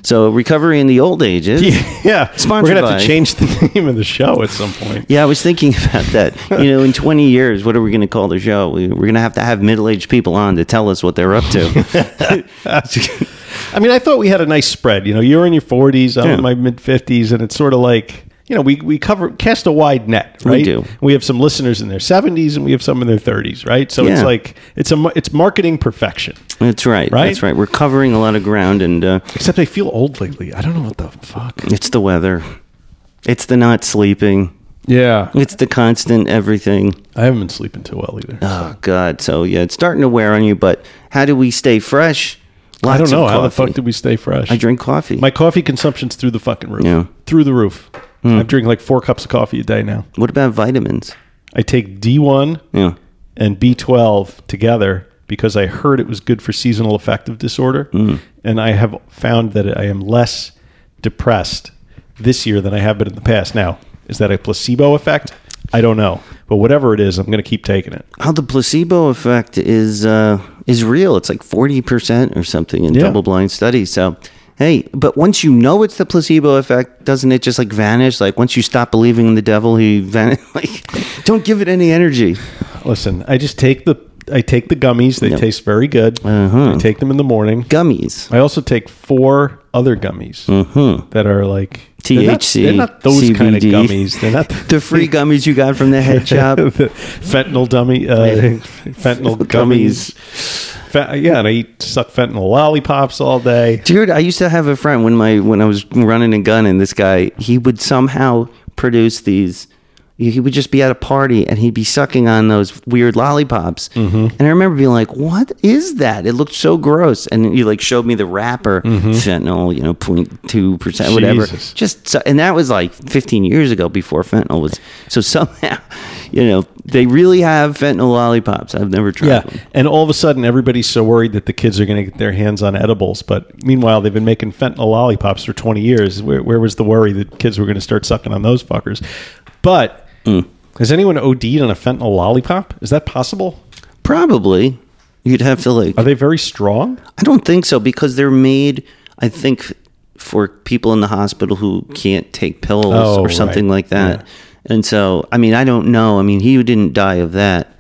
So recovery in the old ages. yeah, Sponsored we're gonna have by- to change the name of the show at some point. Yeah, I was thinking about that. You know, in 20 years, what are we going to call the show? We- We're going to have to have middle-aged people on to tell us what they're up to. I mean, I thought we had a nice spread. You know, you're in your 40s, I'm Yeah. in my mid 50s, and it's sort of like you know we we cover cast a wide net, right? We do. We have some listeners in their 70s, and we have some in their 30s, right? So it's like it's a it's marketing perfection. That's right. Right? That's right. We're covering a lot of ground, and uh, Except I feel old lately. I don't know what the fuck. it's the weather. It's the not sleeping. Yeah, It's the constant everything. I haven't been sleeping too well either. Oh God! So yeah, it's starting to wear on you. But how do we stay fresh? I don't know how the fuck do we stay fresh. I drink coffee? my coffee consumption's through the fucking roof. Yeah. through the roof. I drink like four cups of coffee a day now. what about vitamins? I take D1 Yeah. and B12 together because I heard it was good for seasonal affective disorder. And I have found that I am less depressed this year than I have been in the past. Now, is that a placebo effect? I don't know. But whatever it is, I'm going to keep taking it. How the placebo effect is uh, is real. It's like forty percent or something in Yeah. double blind studies. So Hey, but once you know it's the placebo effect, doesn't it just like vanish? Like once you stop believing in the devil, he van- like don't give it any energy. Listen, I just take the I take the gummies. They Yep. taste very good. Uh-huh. I take them in the morning. Gummies. I also take four other gummies that are like they're not- THC, They're not, those kind of CBD. gummies. They're not The free gummies you got from the head shop. the fentanyl dummy, uh, fentanyl gummies. Yeah, and I eat suck fentanyl lollipops all day. Dude, I used to have a friend when my when I was running a gun and. This guy, he would somehow produce these. He would just be at a party and he'd be sucking on those weird lollipops. Mm-hmm. And I remember being like, "What is that? It looked so gross." And he like showed me the wrapper, fentanyl, you know, 02 percent, whatever. Mm-hmm. Just so, and that was like 15 years ago before fentanyl was. So somehow, you know, they really have fentanyl lollipops. I've never tried Yeah, them. and all of a sudden, everybody's so worried that the kids are going to get their hands on edibles. But meanwhile, they've been making fentanyl lollipops for 20 years. Where, where was the worry that kids were going to start sucking on those fuckers? But has anyone OD'd on a fentanyl lollipop? Is that possible? Probably, you'd have to like. Are they very strong? I don't think so because they're made, I think, for people in the hospital who can't take pills Oh, or something right. like that. And so, I mean, I don't know. I mean, he didn't die of that.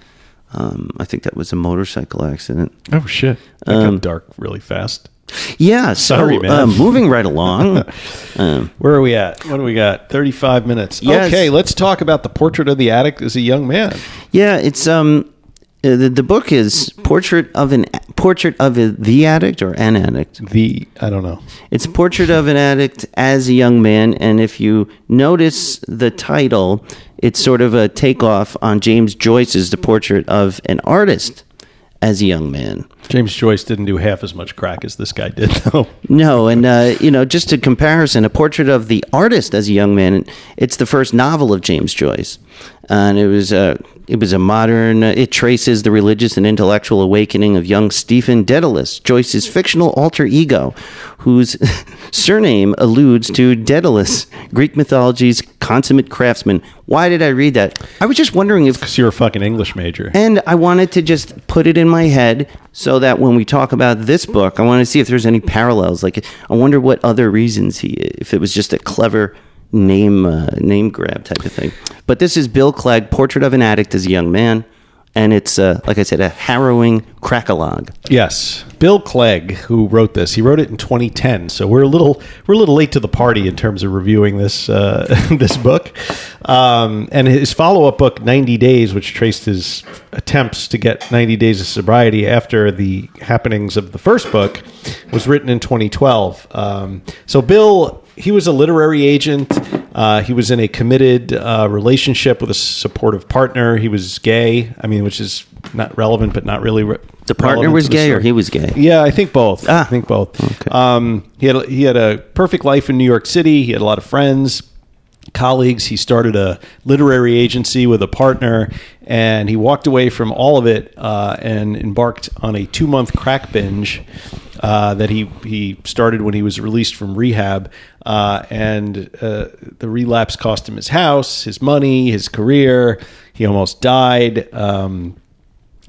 Um, I think that was a motorcycle accident. Oh shit! That got dark really fast. Yeah. So, Sorry, man. Uh, moving right along. um, Where are we at? What do we got? 35 minutes. Yes. Okay, let's talk about the portrait of the addict as a young man. yeah, it's um, uh, the, the book is portrait of an portrait of a, the addict or an addict. The I don't know. It's Portrait of an Addict as a Young Man. And if you notice the title, it's sort of a takeoff on James Joyce's The Portrait of an Artist as a Young Man. James Joyce didn't do half as much crack as this guy did, though. No, and uh, you know, just a comparison, a portrait of the artist as a young man. It's the first novel of James Joyce, and it was a it was a modern. Uh, it traces the religious and intellectual awakening of young Stephen Dedalus, Joyce's fictional alter ego, whose surname alludes to Daedalus, Greek mythology's consummate craftsman. Why did I read that? I was just wondering if Because you're a fucking English major. and I wanted to just put it in my head so that when we talk about this book, I want to see if there's any parallels. Like, I wonder what other reasons he, if it was just a clever name uh, name grab type of thing. But this is Bill Clegg, Portrait of an Addict as a Young Man, and it's uh, like I said, a harrowing crackalog. Yes, Bill Clegg, who wrote this, he wrote it in 2010. So we're a little we're a little late to the party in terms of reviewing this uh, this book. Um, and his follow up book, 90 Days, which traced his attempts to get 90 days of sobriety after the happenings of the first book, was written in 2012. Um, so Bill, he was a literary agent. Uh, he was in a committed uh, relationship with a supportive partner. He was gay. I mean, which is not relevant, but not really. Re- The partner was the gay, or he was gay. Yeah, I think both. Ah. I think both. Um, he had a, he had a perfect life in New York City. He had a lot of friends, colleagues. He started a literary agency with a partner, and he walked away from all of it uh, and embarked on a two month crack binge. Uh, that he he started when he was released from rehab, uh, and uh, the relapse cost him his house, his money, his career. He almost died. Um,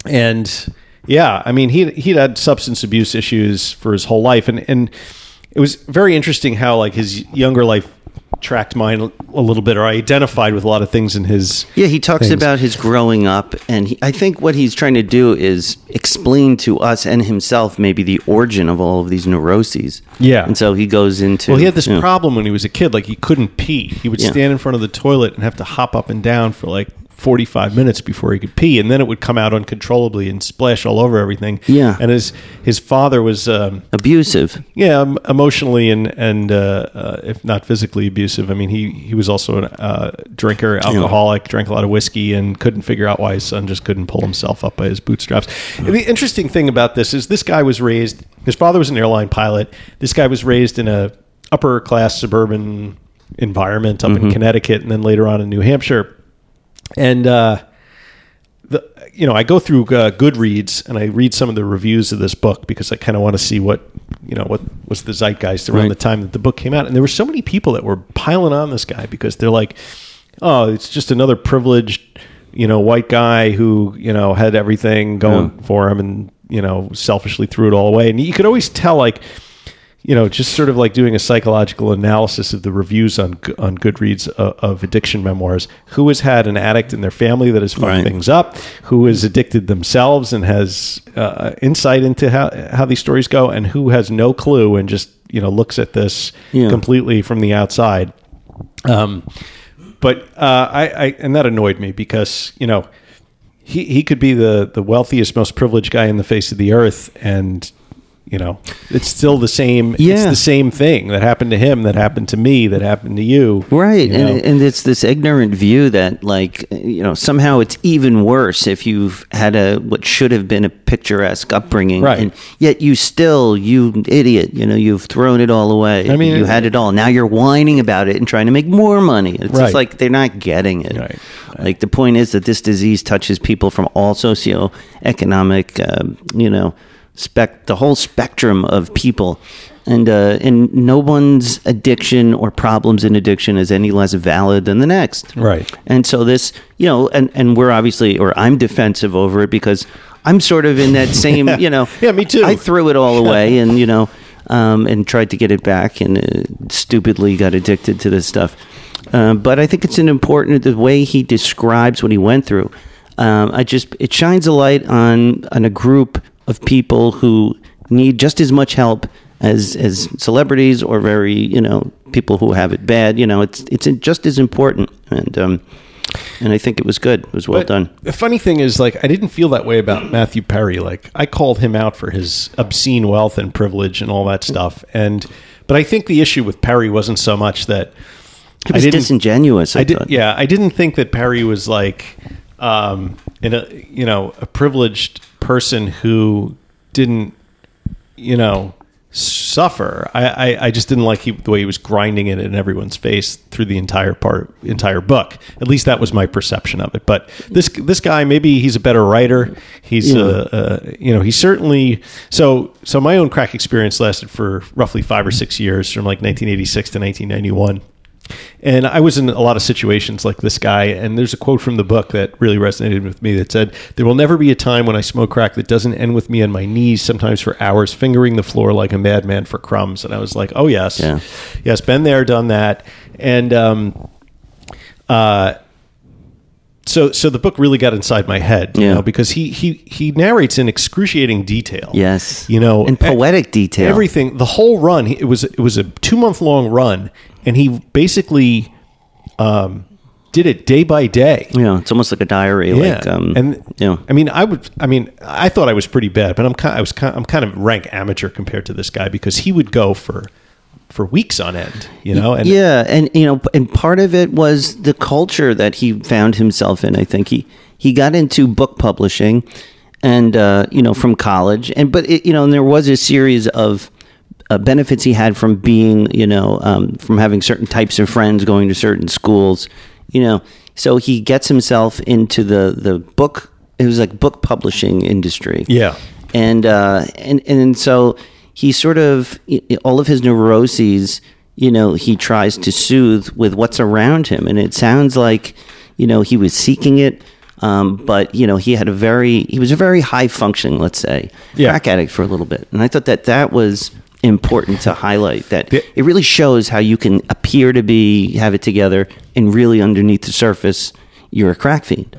and yeah, I mean he he'd had substance abuse issues for his whole life, and and it was very interesting how like his younger life tracked mine a little bit, or I identified with a lot of things in his. Yeah, he talks things. about his growing up, and he, I think what he's trying to do is explain to us and himself maybe the origin of all of these neuroses. Yeah. and so he goes into. Well, he had this you know, problem when he was a kid, like he couldn't pee. He would Yeah. stand in front of the toilet and have to hop up and down for like. 45 minutes before he could pee and then it would come out uncontrollably and splash all over everything Yeah. and his his father was um, abusive. Yeah, em- emotionally and and uh, uh, if not physically abusive. I mean, he he was also a uh, drinker, alcoholic, drank a lot of whiskey, and couldn't figure out why his son just couldn't pull himself up by his bootstraps. And the interesting thing about this is this guy was raised. His father was an airline pilot. This guy was raised in a upper class suburban environment up in Connecticut, and then later on in New Hampshire. And uh, the you know I go through uh, Goodreads and I read some of the reviews of this book because I kind of want to see what you know what was the zeitgeist around Right. the time that the book came out, and there were so many people that were piling on this guy because they're like, oh, it's just another privileged you know white guy who you know had everything going for him and you know selfishly threw it all away, and you could always tell like you know, just sort of like doing a psychological analysis of the reviews on on Goodreads of, of addiction memoirs. Who has had an addict in their family that has fucked Right. things up? Who is addicted themselves and has uh, insight into how how these stories go, and who has no clue and just you know looks at this Yeah. completely from the outside. Um, but uh, I, I and that annoyed me because you know he he could be the the wealthiest, most privileged guy in the face of the earth, and you know it's still the same. It's Yeah. the same thing that happened to him, that happened to me, that happened to you. Right, you and, and it's this ignorant view that, like, you know, somehow it's even worse if you've had a what should have been a picturesque upbringing, Right. And yet you still, you idiot, you know, you've thrown it all away. I mean, you had it all. Now you're whining about it and trying to make more money. It's Right. just like they're not getting it. Right. Like the point is that this disease touches people from all socioeconomic, uh, you know, spec the whole spectrum of people, and uh, and no one's addiction or problems in addiction is any less valid than the next. Right. And so this, you know, and and we're obviously, or I'm defensive over it because I'm sort of in that same, you know, Yeah, me too. I threw it all away, and you know. Um, and tried to get it back, and uh, stupidly got addicted to this stuff. Um, but I think it's an important the way he describes what he went through. Um, I just it shines a light on on a group of people who need just as much help as as celebrities or very you know people who have it bad. You know, it's it's just as important, and um, and I think it was good. It was well But done. The funny thing is, like, I didn't feel that way about Matthew Perry. Like, I called him out for his obscene wealth and privilege and all that stuff. And, but I think the issue with Perry wasn't so much that It was I didn't, disingenuous. I, I did, yeah, I didn't think that Perry was like, um, in a you know a privileged person who didn't, you know, suffer. I, I, I just didn't like he, the way he was grinding it in everyone's face through the entire part, entire book. At least that was my perception of it. But this this guy, maybe he's a better writer. He's Yeah. uh, uh, you know, he certainly. So so my own crack experience lasted for roughly five or six years, from like 1986 to 1991. And I was in a lot of situations like this guy. And there's a quote from the book that really resonated with me that said, There will never be a time when I smoke crack that doesn't end with me on my knees, sometimes for hours, fingering the floor like a madman for crumbs. And I was like, Oh, yes. Yeah. Yes, been there, done that. And, um, uh, so, so the book really got inside my head, you Yeah. know, because he, he, he narrates in excruciating detail. Yes. You know, In poetic detail. Everything, the whole run, it was it was a two month long run, and he basically um, did it day by day. Know, it's almost like a diary. Like, um, and you know, I mean, I would, I mean, I thought I was pretty bad, but I'm kind, I was kind, I'm kind of rank amateur compared to this guy because he would go for for weeks on end, you know, and yeah, and you know, and part of it was the culture that he found himself in. I think he he got into book publishing, and uh, you know, from college, and but it, you know, and there was a series of uh, benefits he had from being, you know, um, from having certain types of friends, going to certain schools, you know. So he gets himself into the the book. It was like book publishing industry. Yeah. and uh, and and so he sort of all of his neuroses, you know, he tries to soothe with what's around him, and it sounds like, you know, he was seeking it. Um, but you know he had a very he was a very high functioning let's say Yeah. crack addict for a little bit and I thought that that was important to highlight that Yeah. it really shows how you can appear to be have it together and really underneath the surface you're a crack fiend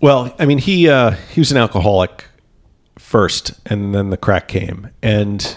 Well, I mean, he uh, he was an alcoholic first, and then the crack came. And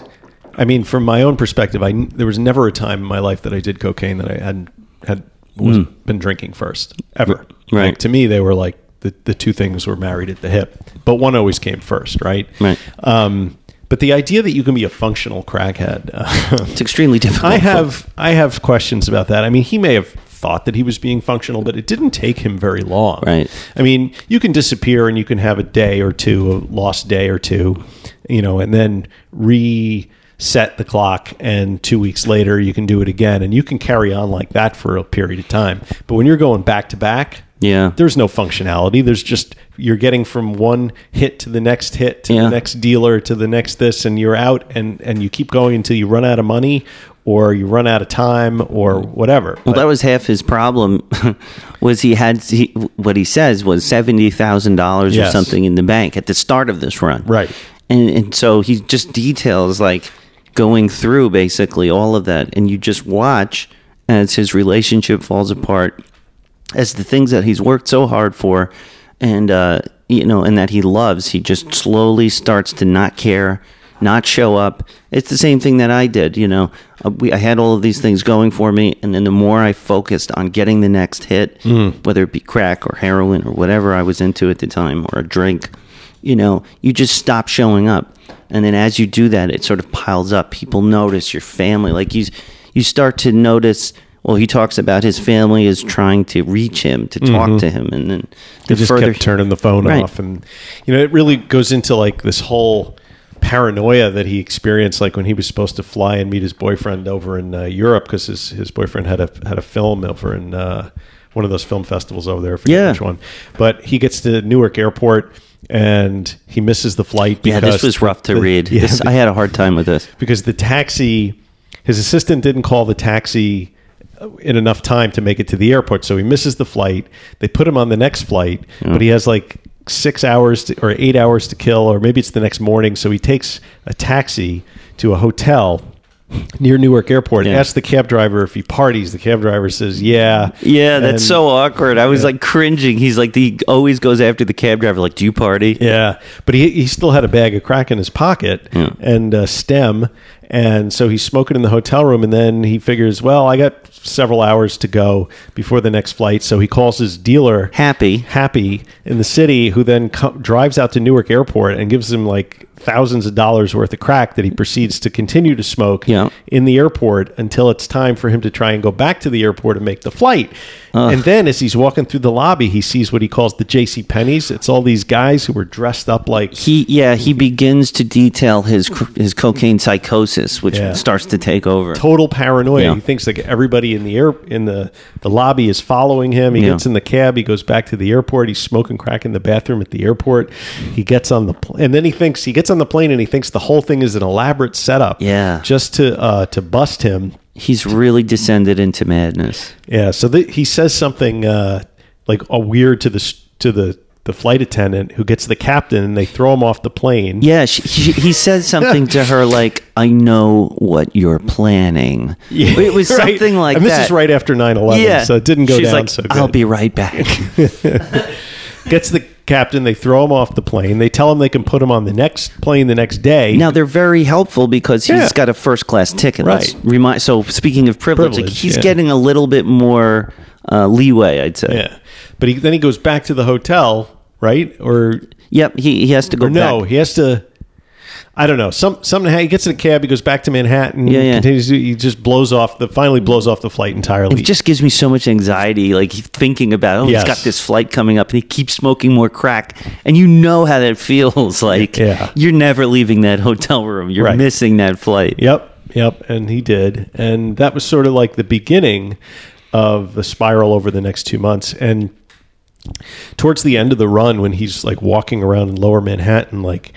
I mean, from my own perspective, I there was never a time in my life that I did cocaine that I hadn't had was been drinking first ever. Hmm. Right. Like, to me, they were like the the two things were married at the hip, but one always came first, right? Right. Um, but the idea that you can be a functional crackhead. Uh, it's extremely difficult I have I have questions about that. I mean, he may have thought that he was being functional, but it didn't take him very long. Right. I mean, you can disappear and you can have a day or two, a lost day or two, you know, and then reset the clock and 2 weeks later you can do it again and you can carry on like that for a period of time. But when you're going back to back, Yeah. there's no functionality. There's just you're getting from one hit to the next hit to Yeah. the next dealer to the next this, and you're out and and you keep going until you run out of money or you run out of time or whatever. Well, that was half his problem. was he had he, what he says was seventy thousand dollars or something in the bank at the start of this run, Right. And and so he just details like going through basically all of that, and you just watch as his relationship falls apart, as the things that he's worked so hard for, and uh, you know, and that he loves, he just slowly starts to not care, not show up. It's the same thing that I did. You know, uh, we, I had all of these things going for me, and then the more I focused on getting the next hit, whether it be crack or heroin or whatever I was into at the time, or a drink, you know, you just stop showing up. And then as you do that, it sort of piles up. People notice your family. Like you, you start to notice. Well, he talks about his family is trying to reach him to talk to him, and then He just further kept turning the phone Right. off, and you know it really goes into like this whole paranoia that he experienced, like when he was supposed to fly and meet his boyfriend over in uh, Europe because his his boyfriend had a had a film over in uh, one of those film festivals over there. I forget Yeah. which one, but he gets to Newark Airport and he misses the flight. Yeah, this was rough to the- read. Yeah, This, I had a hard time with this. because the taxi, his assistant didn't call the taxi in enough time to make it to the airport, so he misses the flight. They put him on the next flight, but he has like six hours to, or eight hours to kill, or maybe it's the next morning. So he takes a taxi to a hotel near Newark Airport. Yeah. Asks the cab driver if he parties. The cab driver says, "Yeah." Yeah, that's And- so awkward. I was like cringing. He's like, he always goes after the cab driver. Like, do you party? Yeah, but he he still had a bag of crack in his pocket and a stem, and so he's smoking in the hotel room. And then he figures, well, I got several hours to go before the next flight, so he calls his dealer, Happy. Happy, in the city, who then co- drives out to Newark Airport and gives him like thousands of dollars worth of crack that he proceeds to continue to smoke Yeah. in the airport until it's time for him to try and go back to the airport and make the flight. And then as he's walking through the lobby, he sees what he calls the J.C. Penney's. It's all these guys who were dressed up like He yeah he begins to detail his his cocaine psychosis, which Yeah. starts to take over. total paranoia. Yeah. He thinks like everybody in the air in the the lobby is following him. He Yeah. gets in the cab. He goes back to the airport. He's smoking crack in the bathroom at the airport. He gets on the pl- and then he thinks he gets on the plane and he thinks the whole thing is an elaborate setup. Yeah. just to uh, to bust him. He's really descended into madness. Yeah. So the, he says something uh, like a weird to the to the the flight attendant who gets the captain and they throw him off the plane. Yeah, she, she, he says something to her like, "I know what you're planning." Yeah, it was right. something like and that. this is right after 9-11, Yeah, so it didn't go She's down like, so good. I'll be right back. gets the captain. They throw him off the plane. They tell him they can put him on the next plane the next day. now they're very helpful because he's Yeah. got a first class ticket. Let's Right. Remind. So speaking of privilege, like, Privilege, he's yeah. getting a little bit more uh, leeway, I'd say. yeah, but he, then he goes back to the hotel, right? Or, Yep. He he has to go no, back. he has to. I don't know. Some somehow he gets in a cab. He goes back to Manhattan. Yeah, yeah. Continues. to- He just blows off the. Finally, blows off the flight entirely. It just gives me so much anxiety, like thinking about, oh, Yes. he's got this flight coming up, and he keeps smoking more crack, and you know how that feels. Like Yeah. you're never leaving that hotel room. You're Right. missing that flight. Yep, yep, and he did, and that was sort of like the beginning of the spiral over the next two months. And towards the end of the run, when he's like walking around in Lower Manhattan, like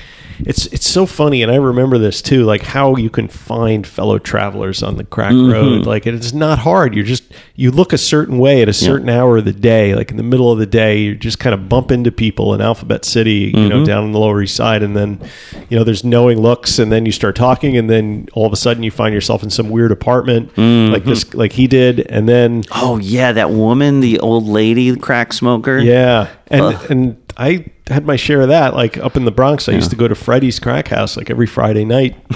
it's it's so funny, and I remember this too, like how you can find fellow travelers on the crack mm-hmm. road. Like it's not hard. You're just you look a certain way at a certain hour of the day, like in the middle of the day, you just kind of bump into people in Alphabet City, you know, mm-hmm. down on the Lower East Side, and then you know there's knowing looks, and then you start talking, and then all of a sudden you find yourself in some weird apartment like mm-hmm. this, like he did, and then Oh yeah, that woman, the old lady, crack smoker. Yeah, and Ugh. and I had my share of that. Like up in the Bronx, I used to go to Freddy's Crack House like every Friday night.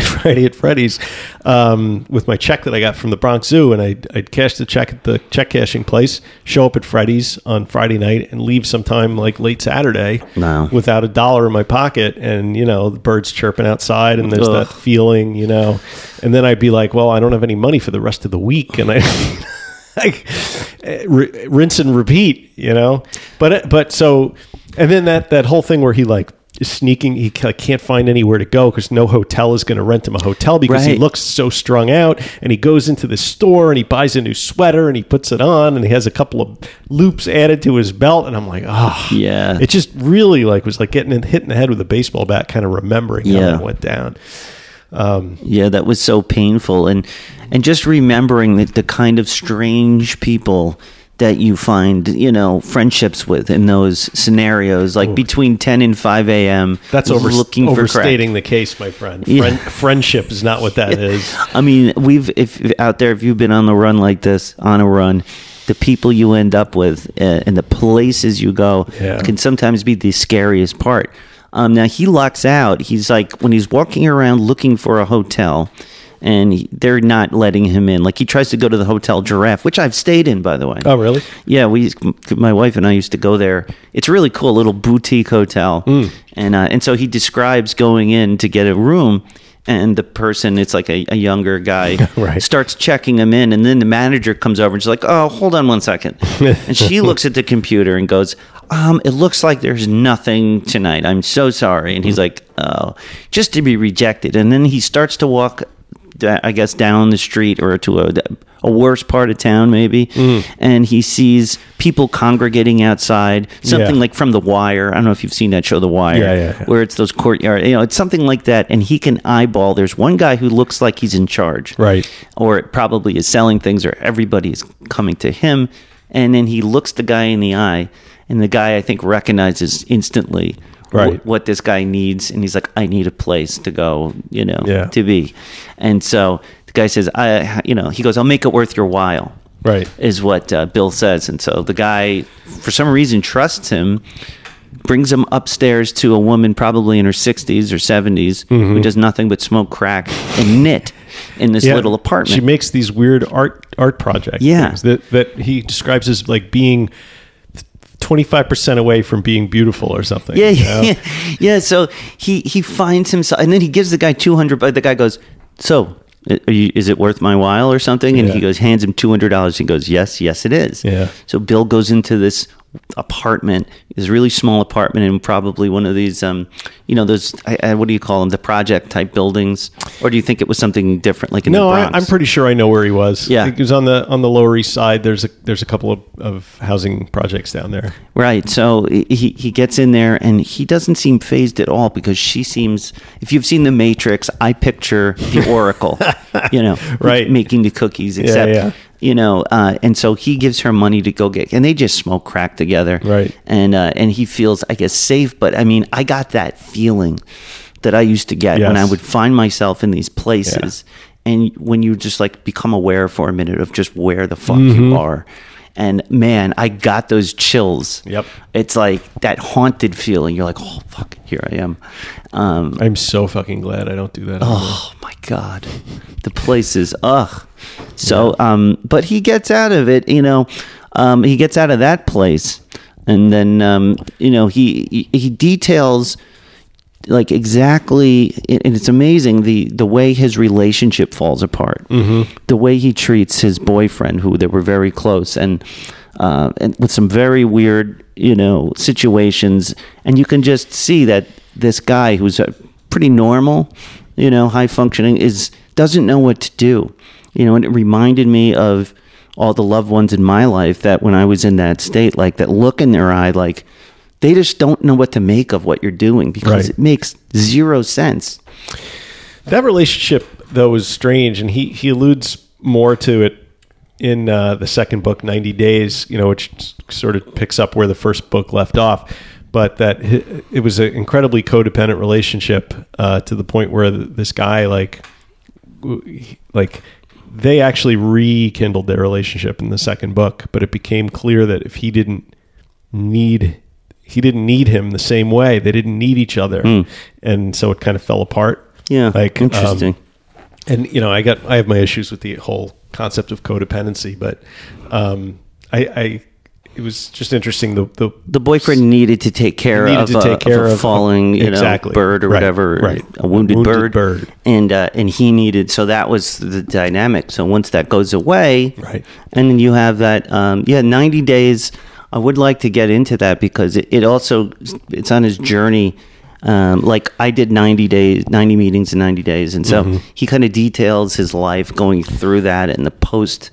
Friday at Freddy's um, with my check that I got from the Bronx Zoo, and I'd, I'd cash the check at the check cashing place, show up at Freddy's on Friday night, and leave sometime like late Saturday Wow. without a dollar in my pocket. And, you know, the birds chirping outside, and there's Ugh. that feeling, you know. And then I'd be like, well, I don't have any money for the rest of the week. And I. like eh, r- rinse and repeat, you know. But but so, and then that that whole thing where he like is sneaking, he can't find anywhere to go because no hotel is going to rent him a hotel because he looks so strung out. And he goes into the store and he buys a new sweater and he puts it on and he has a couple of loops added to his belt. And I'm like, oh, Yeah. It just really like was like getting hit in the head with a baseball bat, kind of remembering how Yeah. that went down. Yeah, that was so painful, and and just remembering that the kind of strange people that you find, you know, friendships with in those scenarios, like between 10 and 5 a.m. That's over, looking for crack. overstating the case, my friend. Yeah. Friendship is not what that is. I mean, we've if if out there, if you've been on the run like this, on a run, the people you end up with uh, and the places you go Yeah. can sometimes be the scariest part. Um, now he locks out. He's like when he's walking around looking for a hotel, and he, they're not letting him in. Like he tries to go to the hotel Giraffe, which I've stayed in, by the way. Oh, really? Yeah, we, my wife and I used to go there. It's a really cool little boutique hotel, and uh, and so he describes going in to get a room, and the person, it's like a, a younger guy, Right. starts checking him in, and then the manager comes over and she's like, "Oh, hold on one second. and she looks at the computer and goes, "Um, it looks like there's nothing tonight. I'm so sorry." And he's like, "Oh, just to be rejected." And then he starts to walk I guess down the street or to a, a worse part of town maybe, Mm. and he sees people congregating outside. Something Yeah. like from The Wire. I don't know if you've seen that show, The Wire, Yeah, yeah, where it's those courtyard. You know, it's something like that, and he can eyeball. There's one guy who looks like he's in charge, Right. Or it probably is selling things, or everybody is coming to him, and then he looks the guy in the eye, and the guy I think recognizes instantly. Wh- Right. what this guy needs, and he's like, "I need a place to go," you know, Yeah. to be. And so the guy says, "I, you know," he goes, "I'll make it worth your while." Right. Is what uh, Bill says, and so the guy, for some reason, trusts him. Brings him upstairs to a woman, probably in her sixties or 70s who does nothing but smoke crack and knit in this Mm-hmm. Yeah. little apartment. She makes these weird art art projects. Yeah. that that he describes as like being twenty five percent away from being beautiful or something. Yeah, you know? yeah, yeah. So he he finds himself, and then he gives the guy two hundred. But the guy goes, "So, uh, are you, is it worth my while or something?" And Yeah. he goes, hands him two hundred dollars. He goes, "Yes, yes, it is." Yeah. So Bill goes into this apartment, this really small apartment, in probably one of these, um, you know, those I, I, what do you call them, the project type buildings, or do you think it was something different, like in No, the I, Bronx? I'm pretty sure I know where he was. Yeah. he was on the on the Lower East Side. There's a there's a couple of, of housing projects down there. Right. So he he gets in there and he doesn't seem phased at all because she seems. If you've seen The Matrix, I picture the Oracle, you know, Right. making the cookies. Except yeah. You know, uh, and so he gives her money to go get, and they just smoke crack together. Right. And uh, and he feels, I guess, safe. But I mean, I got that feeling that I used to get when I would find myself in these places, and when you just like become aware for a minute of just where the fuck Mm-hmm. you are. And man, I got those chills. Yep. It's like that haunted feeling. You're like, oh fuck, here I am. Um, I'm so fucking glad I don't do that. oh my god, the place is ugh. So, um, but he gets out of it. You know, um, he gets out of that place, and then um, you know he he, he details like exactly and it's amazing the the way his relationship falls apart mm-hmm. the way he treats his boyfriend who they were very close and uh, and with some very weird you know situations and you can just see that this guy who's uh, pretty normal you know high functioning is doesn't know what to do you know and it reminded me of all the loved ones in my life that when I was in that state like that look in their eye like they just don't know what to make of what you're doing because Right. it makes zero sense. That relationship though was strange, and he he alludes more to it in uh, the second book, Ninety Days. You know, which sort of picks up where the first book left off. But that it was an incredibly codependent relationship uh, to the point where this guy like like they actually rekindled their relationship in the second book. But it became clear that if he didn't need he didn't need him the same way. They didn't need each other, and so it kind of fell apart. Yeah, like um, interesting. and you know, I got I have my issues with the whole concept of codependency, but um, I, I it was just interesting. The the the boyfriend needed to take care of, to a, take care of a of- falling, you exactly. know, bird or Right, whatever, right. a wounded, Wounded bird, bird. and uh, and he needed. So that was the dynamic. So once that goes away, Right. and then you have that, um, yeah, ninety days. I would like to get into that because it, it also it's on his journey. Um, like I did ninety days, ninety meetings in ninety days, and so Mm-hmm. he kind of details his life going through that and the post,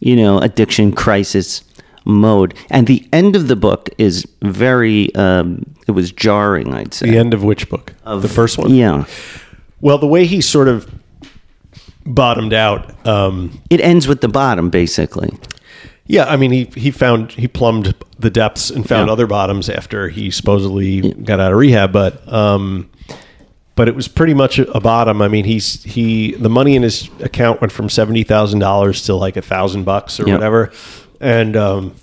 you know, addiction crisis mode. And the end of the book is very, um, it was jarring, I'd say. the end of which book? the first one. Yeah. Well, the way he sort of bottomed out. Um, It ends with the bottom, basically. Yeah, I mean, he he found he plumbed the depths and found Yeah. other bottoms after he supposedly got out of rehab, but um, but it was pretty much a, bottom. I mean, he's he the money in his account went from seventy thousand dollars to like a thousand bucks or Yeah. whatever, and um,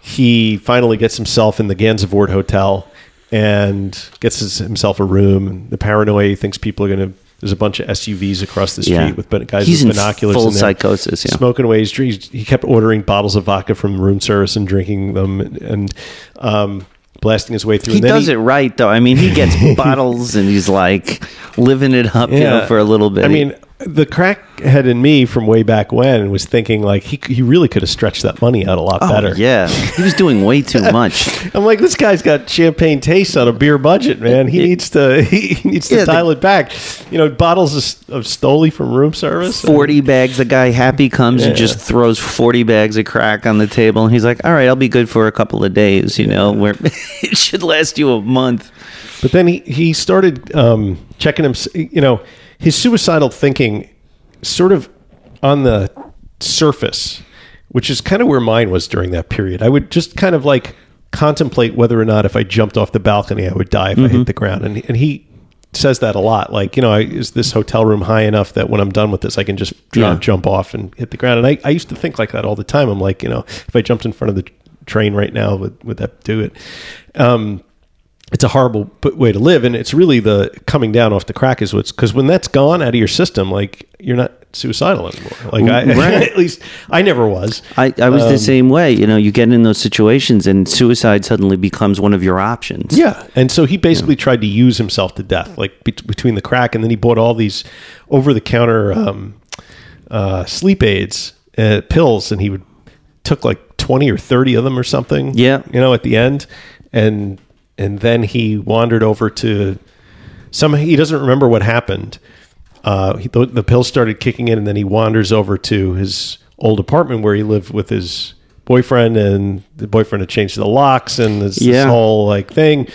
he finally gets himself in the Gansevoort Hotel and gets his, himself a room. The paranoia he thinks people are going to. There's a bunch of SUVs across the street Yeah. with guys He's with in binoculars. full in psychosis, yeah. smoking away his dreams. He kept ordering bottles of vodka from room service and drinking them and, and um, blasting his way through. He does it right though. I mean, he gets bottles and he's like living it up, you know, for a little bit. I mean, the crackhead in me from way back when was thinking like he he really could have stretched that money out a lot oh, better. yeah, he was doing way too much. I'm like, this guy's got champagne taste on a beer budget, man. He needs to he needs to Yeah, the- dial it back. You know, bottles of, of Stoli from room service. Forty bags. The guy happy comes and just throws forty bags of crack on the table, and he's like, "All right, I'll be good for a couple of days." You know, where it should last you a month. But then he he started um, checking him. You know, his suicidal thinking, sort of on the surface, which is kind of where mine was during that period. I would just kind of like contemplate whether or not if I jumped off the balcony, I would die if I hit the ground. And and he says that a lot. Like, you know, I, is this hotel room high enough that when I'm done with this, I can just Yeah. jump, jump off and hit the ground? And I, I used to think like that all the time. I'm like, you know, if I jumped in front of the train right now, would would that do it? Um, it's a horrible way to live and it's really the coming down off the crack is what's because when that's gone out of your system like you're not suicidal anymore like I, Right. at least i never was I, I was Um, the same way. You know, you get in those situations, and suicide suddenly becomes one of your options. yeah and so he basically tried to use himself to death like bet between the crack and then he bought all these over the counter um, uh, sleep aids uh, pills and he would took like 20 or 30 of them or something Yeah. you know at the end and and then he wandered over to some he doesn't remember what happened. Uh he, the, the pills started kicking in and then he wanders over to his old apartment where he lived with his boyfriend and the boyfriend had changed the locks and this, this whole like thing.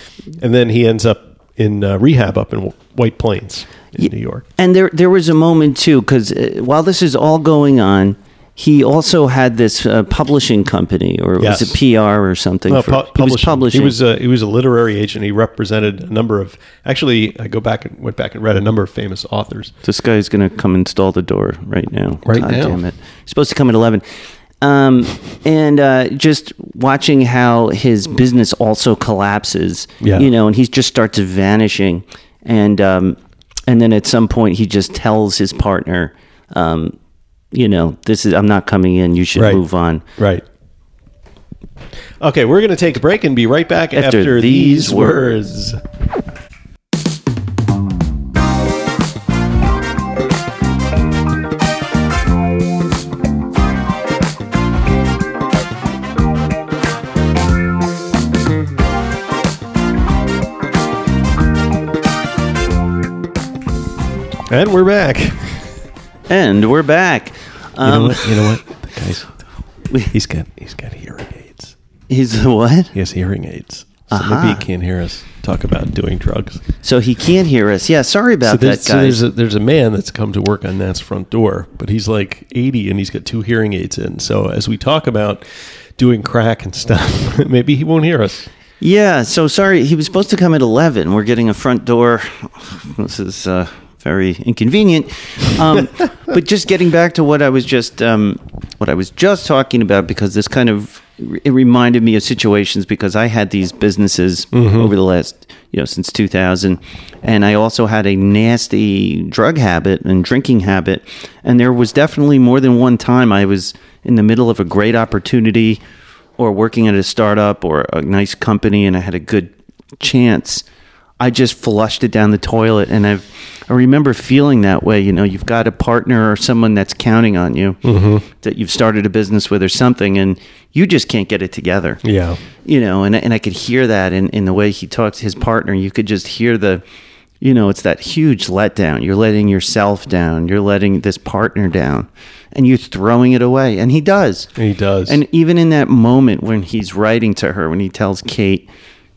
And then he ends up in uh, rehab up in White Plains in New York. And there, there was a moment too, because uh, while this is all going on, he also had this uh, publishing company, or Yes. was it PR or something? No, for- pu- he was publishing. publishing. He was a he was a literary agent. He represented a number of. Actually, I go back and went back and read a number of famous authors. This guy's going to come install the door right now. Right God now. Damn it. He's supposed to come at 11. Um, and uh, just watching how his business also collapses, Yeah. you know, and he just starts vanishing. And, um, and then at some point, he just tells his partner, um, you know, this is, I'm not coming in. You should Right. move on. Right. Okay, we're going to take a break and be right back After after, these these words. And we're back. And we're back. You know Um, what? You know what? The guy's he's got he's got hearing aids. he's what? He has hearing aids. So Aha. maybe he can't hear us talk about doing drugs. So he can't hear us. Yeah, sorry about there's, that, so there's a there's a man that's come to work on Nat's front door, but he's like 80 and he's got two hearing aids in. So as we talk about doing crack and stuff, maybe he won't hear us. Yeah, so sorry. He was supposed to come at 11. We're getting a front door. This is uh, very inconvenient. Um, but just getting back to what I was just um, what I was just talking about because this kind of it reminded me of situations because I had these businesses over the last, you know, since 2000 and I also had a nasty drug habit and drinking habit and there was definitely more than one time I was in the middle of a great opportunity or working at a startup or a nice company and I had a good chance, I just flushed it down the toilet. And I've, I remember feeling that way. You know, you've got a partner or someone that's counting on you mm-hmm. that you've started a business with or something, and you just can't get it together. Yeah. You know, and, and I could hear that in, in the way he talks to his partner. You could just hear the, you know, it's that huge letdown. You're letting yourself down. You're letting this partner down. And you're throwing it away. And he does. He does. And even in that moment when he's writing to her, when he tells Kate,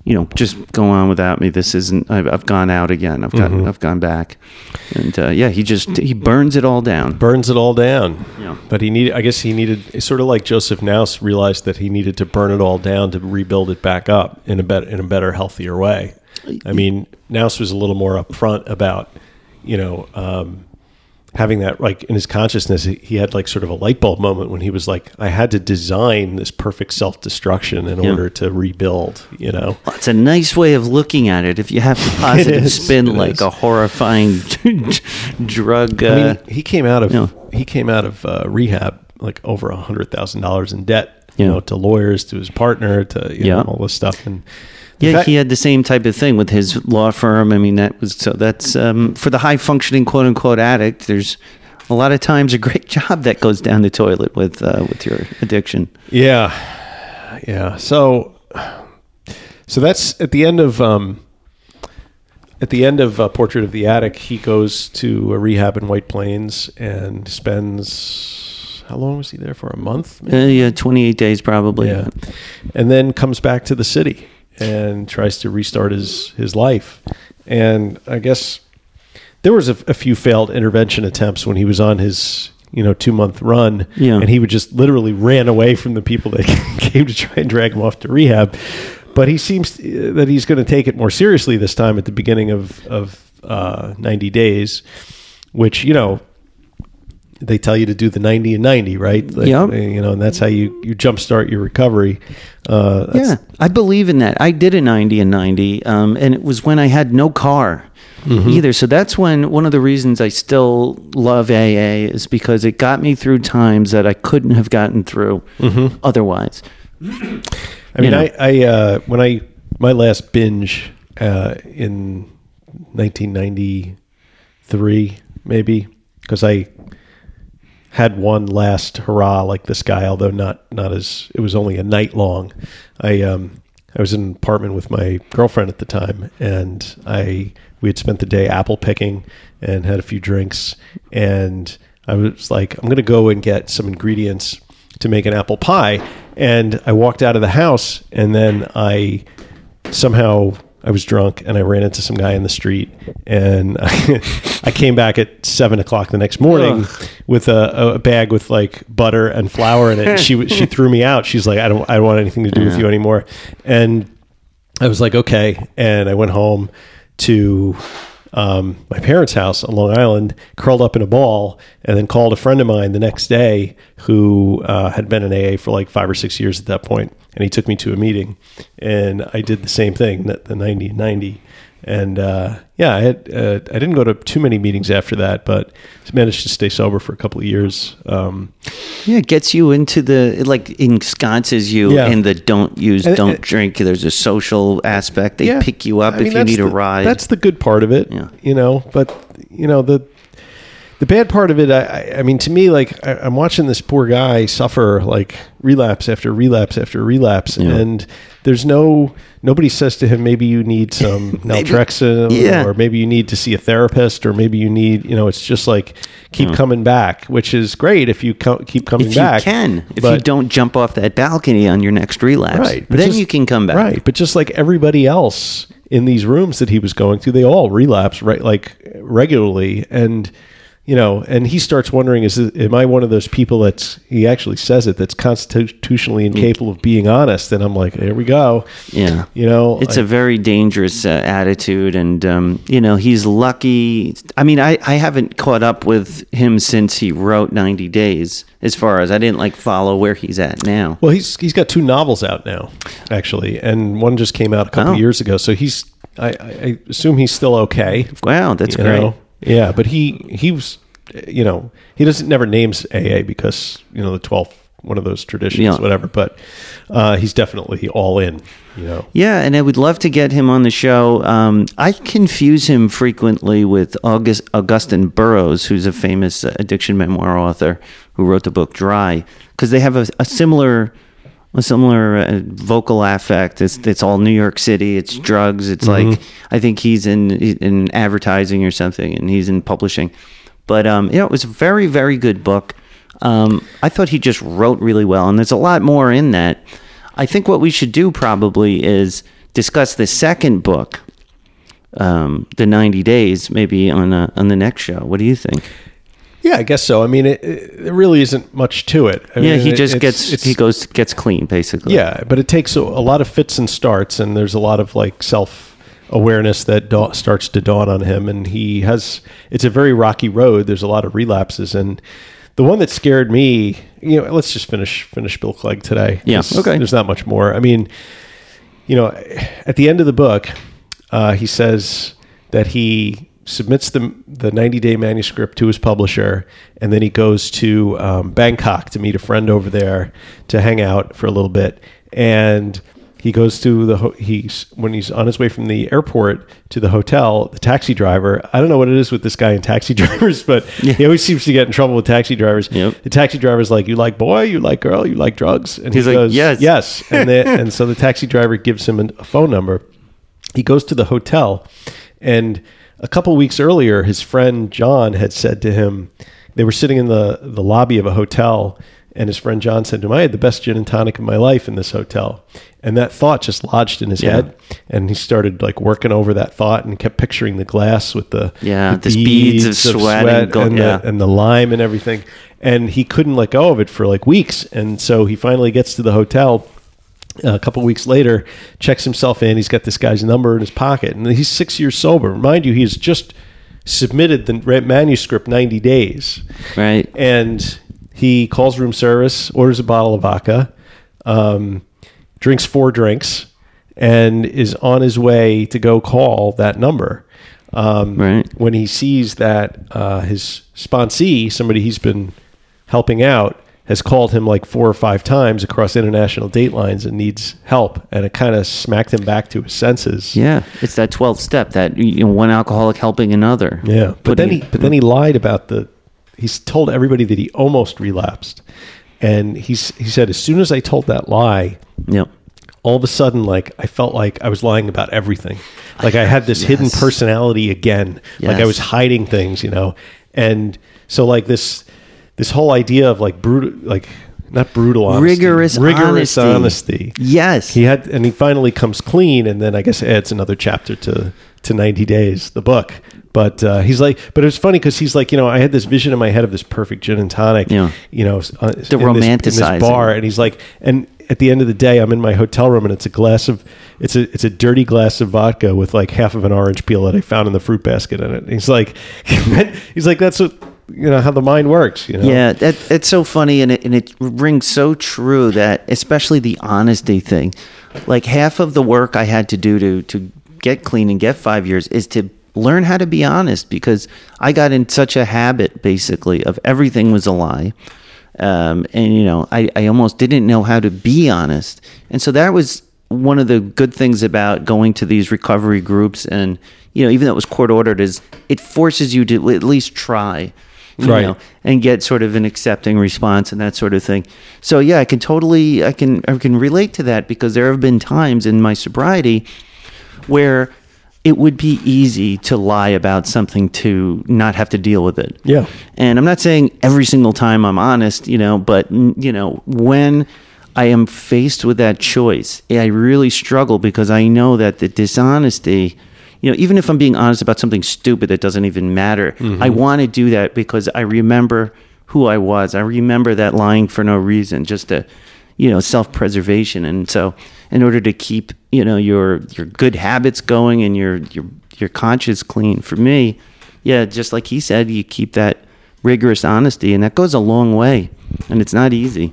you know, just go on without me. This isn't. I've, I've gone out again. I've got. Mm-hmm. I've gone back, and uh, yeah, he just he burns it all down. burns it all down. Yeah. But he needed. I guess he needed. It's sort of like Joseph Naus realized that he needed to burn it all down to rebuild it back up in a better, in a better, healthier way. I mean, Naus was a little more upfront about, you know, um, having that like in his consciousness. He had like sort of a light bulb moment when he was like, I had to design this perfect self destruction in Yeah. order to rebuild. You know. Well, it's a nice way of looking at it. If you have the positive is, spin, like is. a horrifying drug. Uh, I mean, he came out of yeah. he came out of uh, rehab like over a hundred thousand dollars in debt. You Yeah. know, to lawyers, to his partner, to you know, all this stuff. And Yeah, fact- he had the same type of thing with his law firm. I mean, that was so. That's um, for the high functioning quote unquote addict. There's a lot of times a great job that goes down the toilet with uh, with your addiction. yeah, yeah. So, so that's at the end of um, at the end of uh, Portrait of the Addict. He goes to a rehab in White Plains and spends how long was he there for? A month. Uh, yeah, 28 days probably. Yeah. And then comes back to the city and tries to restart his, his life. And I guess there was a, a few failed intervention attempts when he was on his, you know, two month run. Yeah. And he would just literally ran away from the people that came to try and drag him off to rehab. But he seems uh, that he's going to take it more seriously this time at the beginning of, of uh, 90 days, which, you know, they tell you to do the 90 and 90, right? Like, Yep. You know, and that's how you, you jumpstart your recovery. Uh, Yeah, I believe in that. I did a 90 and 90, um, and it was when I had no car Mm-hmm. either. So that's when one of the reasons I still love AA is because it got me through times that I couldn't have gotten through Mm-hmm. otherwise. I mean, know. I, I uh, when I my last binge uh, in 1993, maybe because I had one last hurrah like this guy, although not not as it was only a night long. I um I was in an apartment with my girlfriend at the time, and I we had spent the day apple picking and had a few drinks, and I was like, I'm going to go and get some ingredients to make an apple pie, and I walked out of the house, and then I somehow I was drunk and I ran into some guy in the street and I, I came back at seven o'clock the next morning with a, a bag with like butter and flour in it. And she she threw me out. She's like, I don't I don't want anything to do with you anymore. And I was like, okay. And I went home to um, my parents' house on Long Island, curled up in a ball, and then called a friend of mine the next day who uh, had been in AA for like five or six years at that point, and he took me to a meeting, and I did the same thing, the the 90 and uh, yeah, I had uh, I didn't go to too many meetings after that, but managed to stay sober for a couple of years. Um, Yeah, it gets you into the it like ensconces you Yeah. in the don't use, And- don't and- drink. There's a social aspect. They Yeah. pick you up I mean, if you that's need a ride. That's the good part of it. Yeah. You know, but you know the the bad part of it. I, I- mean, to me, like I, I'm watching this poor guy suffer like relapse after relapse after relapse, Yeah. and there's no nobody says to him, maybe you need some naltrexone, yeah. or maybe you need to see a therapist, or maybe you need, you know, it's just like keep coming back, which is great if you co- keep coming if back. you can, if you don't jump off that balcony on your next relapse, right then just- you can come back. right but just like everybody else in these rooms that he was going to they all relapse right like regularly and you know and he starts wondering is am i one of those people that's he actually says it that's constitutionally incapable of being honest and i'm like here we go Yeah. you know It's I- a very dangerous uh, attitude, and um, you know he's lucky. I mean, I, I haven't caught up with him since he wrote Ninety Days. As far as I didn't like follow where he's at now. well he's he's got two novels out now actually and one just came out a couple Oh. years ago so he's I, I I assume he's still okay Wow, that's great. know? Yeah, but he he was, you know, he doesn't never names AA because you know the twelfth one of those traditions, Yeah. whatever. But uh, he's definitely all in. You know, Yeah, and I would love to get him on the show. Um, I confuse him frequently with August, Augusten Burroughs, who's a famous addiction memoir author who wrote the book Dry, because they have a, a similar, a similar uh, vocal affect. It's it's all New York City. It's drugs. It's like I think he's in in advertising or something, and he's in publishing. But um, you know, it was a very very good book. Um, I thought he just wrote really well, and there's a lot more in that. I think what we should do probably is discuss the second book, um, the 90 days, maybe on uh, on the next show. What do you think? Yeah, I guess so. I mean, it, it really isn't much to it. I yeah, mean, he it- just it's- gets it's- he goes gets clean basically. Yeah, but it takes a, a lot of fits and starts, and there's a lot of like self awareness that da- starts to dawn on him, and he has. It's a very rocky road. There's a lot of relapses, and the one that scared me. You know, let's just finish finish Bill Clegg today. Yeah, okay. There's not much more. I mean, you know, at the end of the book, uh, he says that he submits the the 90 day manuscript to his publisher, and then he goes to um, Bangkok to meet a friend over there to hang out for a little bit, and he goes to the ho- he's when he's on his way from the airport to the hotel the taxi driver i don't know what it is with this guy and taxi drivers but he always seems to get in trouble with taxi drivers. Yep. the taxi driver's like you like boy? You like girl? You like drugs? And He's he like, goes "Yes." yes. And the, and so the taxi driver gives him a phone number. He goes to the hotel and a couple weeks earlier his friend john had said to him they were sitting in the, the lobby of a hotel and his friend john said to him i had the best gin and tonic of my life in this hotel and that thought just lodged in his Yeah. head and he started like working over that thought and kept picturing the glass with the, Yeah, the this beads of sweat and go- and, yeah. the, and the lime and everything and he couldn't let go of it for like weeks and so he finally gets to the hotel a couple weeks later, checks himself in. He's got this guy's number in his pocket, and he's six years sober. Mind you, he's just submitted the manuscript 90 days. Right. And he calls room service, orders a bottle of vodka, um, drinks four drinks, and is on his way to go call that number. Um, Right. When he sees that uh, his sponsee, somebody he's been helping out, has called him like four or five times across international date lines and needs help, and it kind of smacked him back to his senses. Yeah, it's that 12th step that you know, one alcoholic helping another. Yeah, but then he but then he lied about the. He's told everybody that he almost relapsed, and he's he said as soon as I told that lie, Yep. all of a sudden like I felt like I was lying about everything, like I had this hidden personality again, like I was hiding things, you know, and so like this this whole idea of like brutal like not brutal honesty, Rigorous rigorous honesty. honesty. Yes. He had, and he finally comes clean, and then I guess adds another chapter to to ninety days, the book. But uh, he's like, but it was funny because he's like, you know, I had this vision in my head of this perfect gin and tonic, Yeah. you know, uh, in this- in romanticizing. this bar, and he's like, and at the end of the day, I'm in my hotel room, and it's a glass of, it's a it's a dirty glass of vodka with like half of an orange peel that I found in the fruit basket in it. And he's like, he's like, that's what you know how the mind works, you know. Yeah, that, it's so funny, and it, and it rings so true that, especially the honesty thing, like half of the work I had to do to to get clean and get five years is to learn how to be honest because I got in such a habit, basically, of everything was a lie. Um, and you know, I, I almost didn't know how to be honest, and so that was one of the good things about going to these recovery groups, and you know, even though it was court ordered, is it forces you to at least try, you Right. know, and get sort of an accepting response and that sort of thing. So yeah, I can totally, I can, I can relate to that because there have been times in my sobriety where it would be easy to lie about something to not have to deal with it. Yeah. And I'm not saying every single time I'm honest, you know, but you know, when I am faced with that choice, I really struggle because I know that the dishonesty, you know, even if I'm being honest about something stupid that doesn't even matter, mm-hmm. I want to do that because I remember who I was. I remember that lying for no reason, just to, you know, self-preservation. And so, in order to keep, you know, your your good habits going and your your your conscience clean, for me, yeah, just like he said, you keep that rigorous honesty, and that goes a long way. And it's not easy.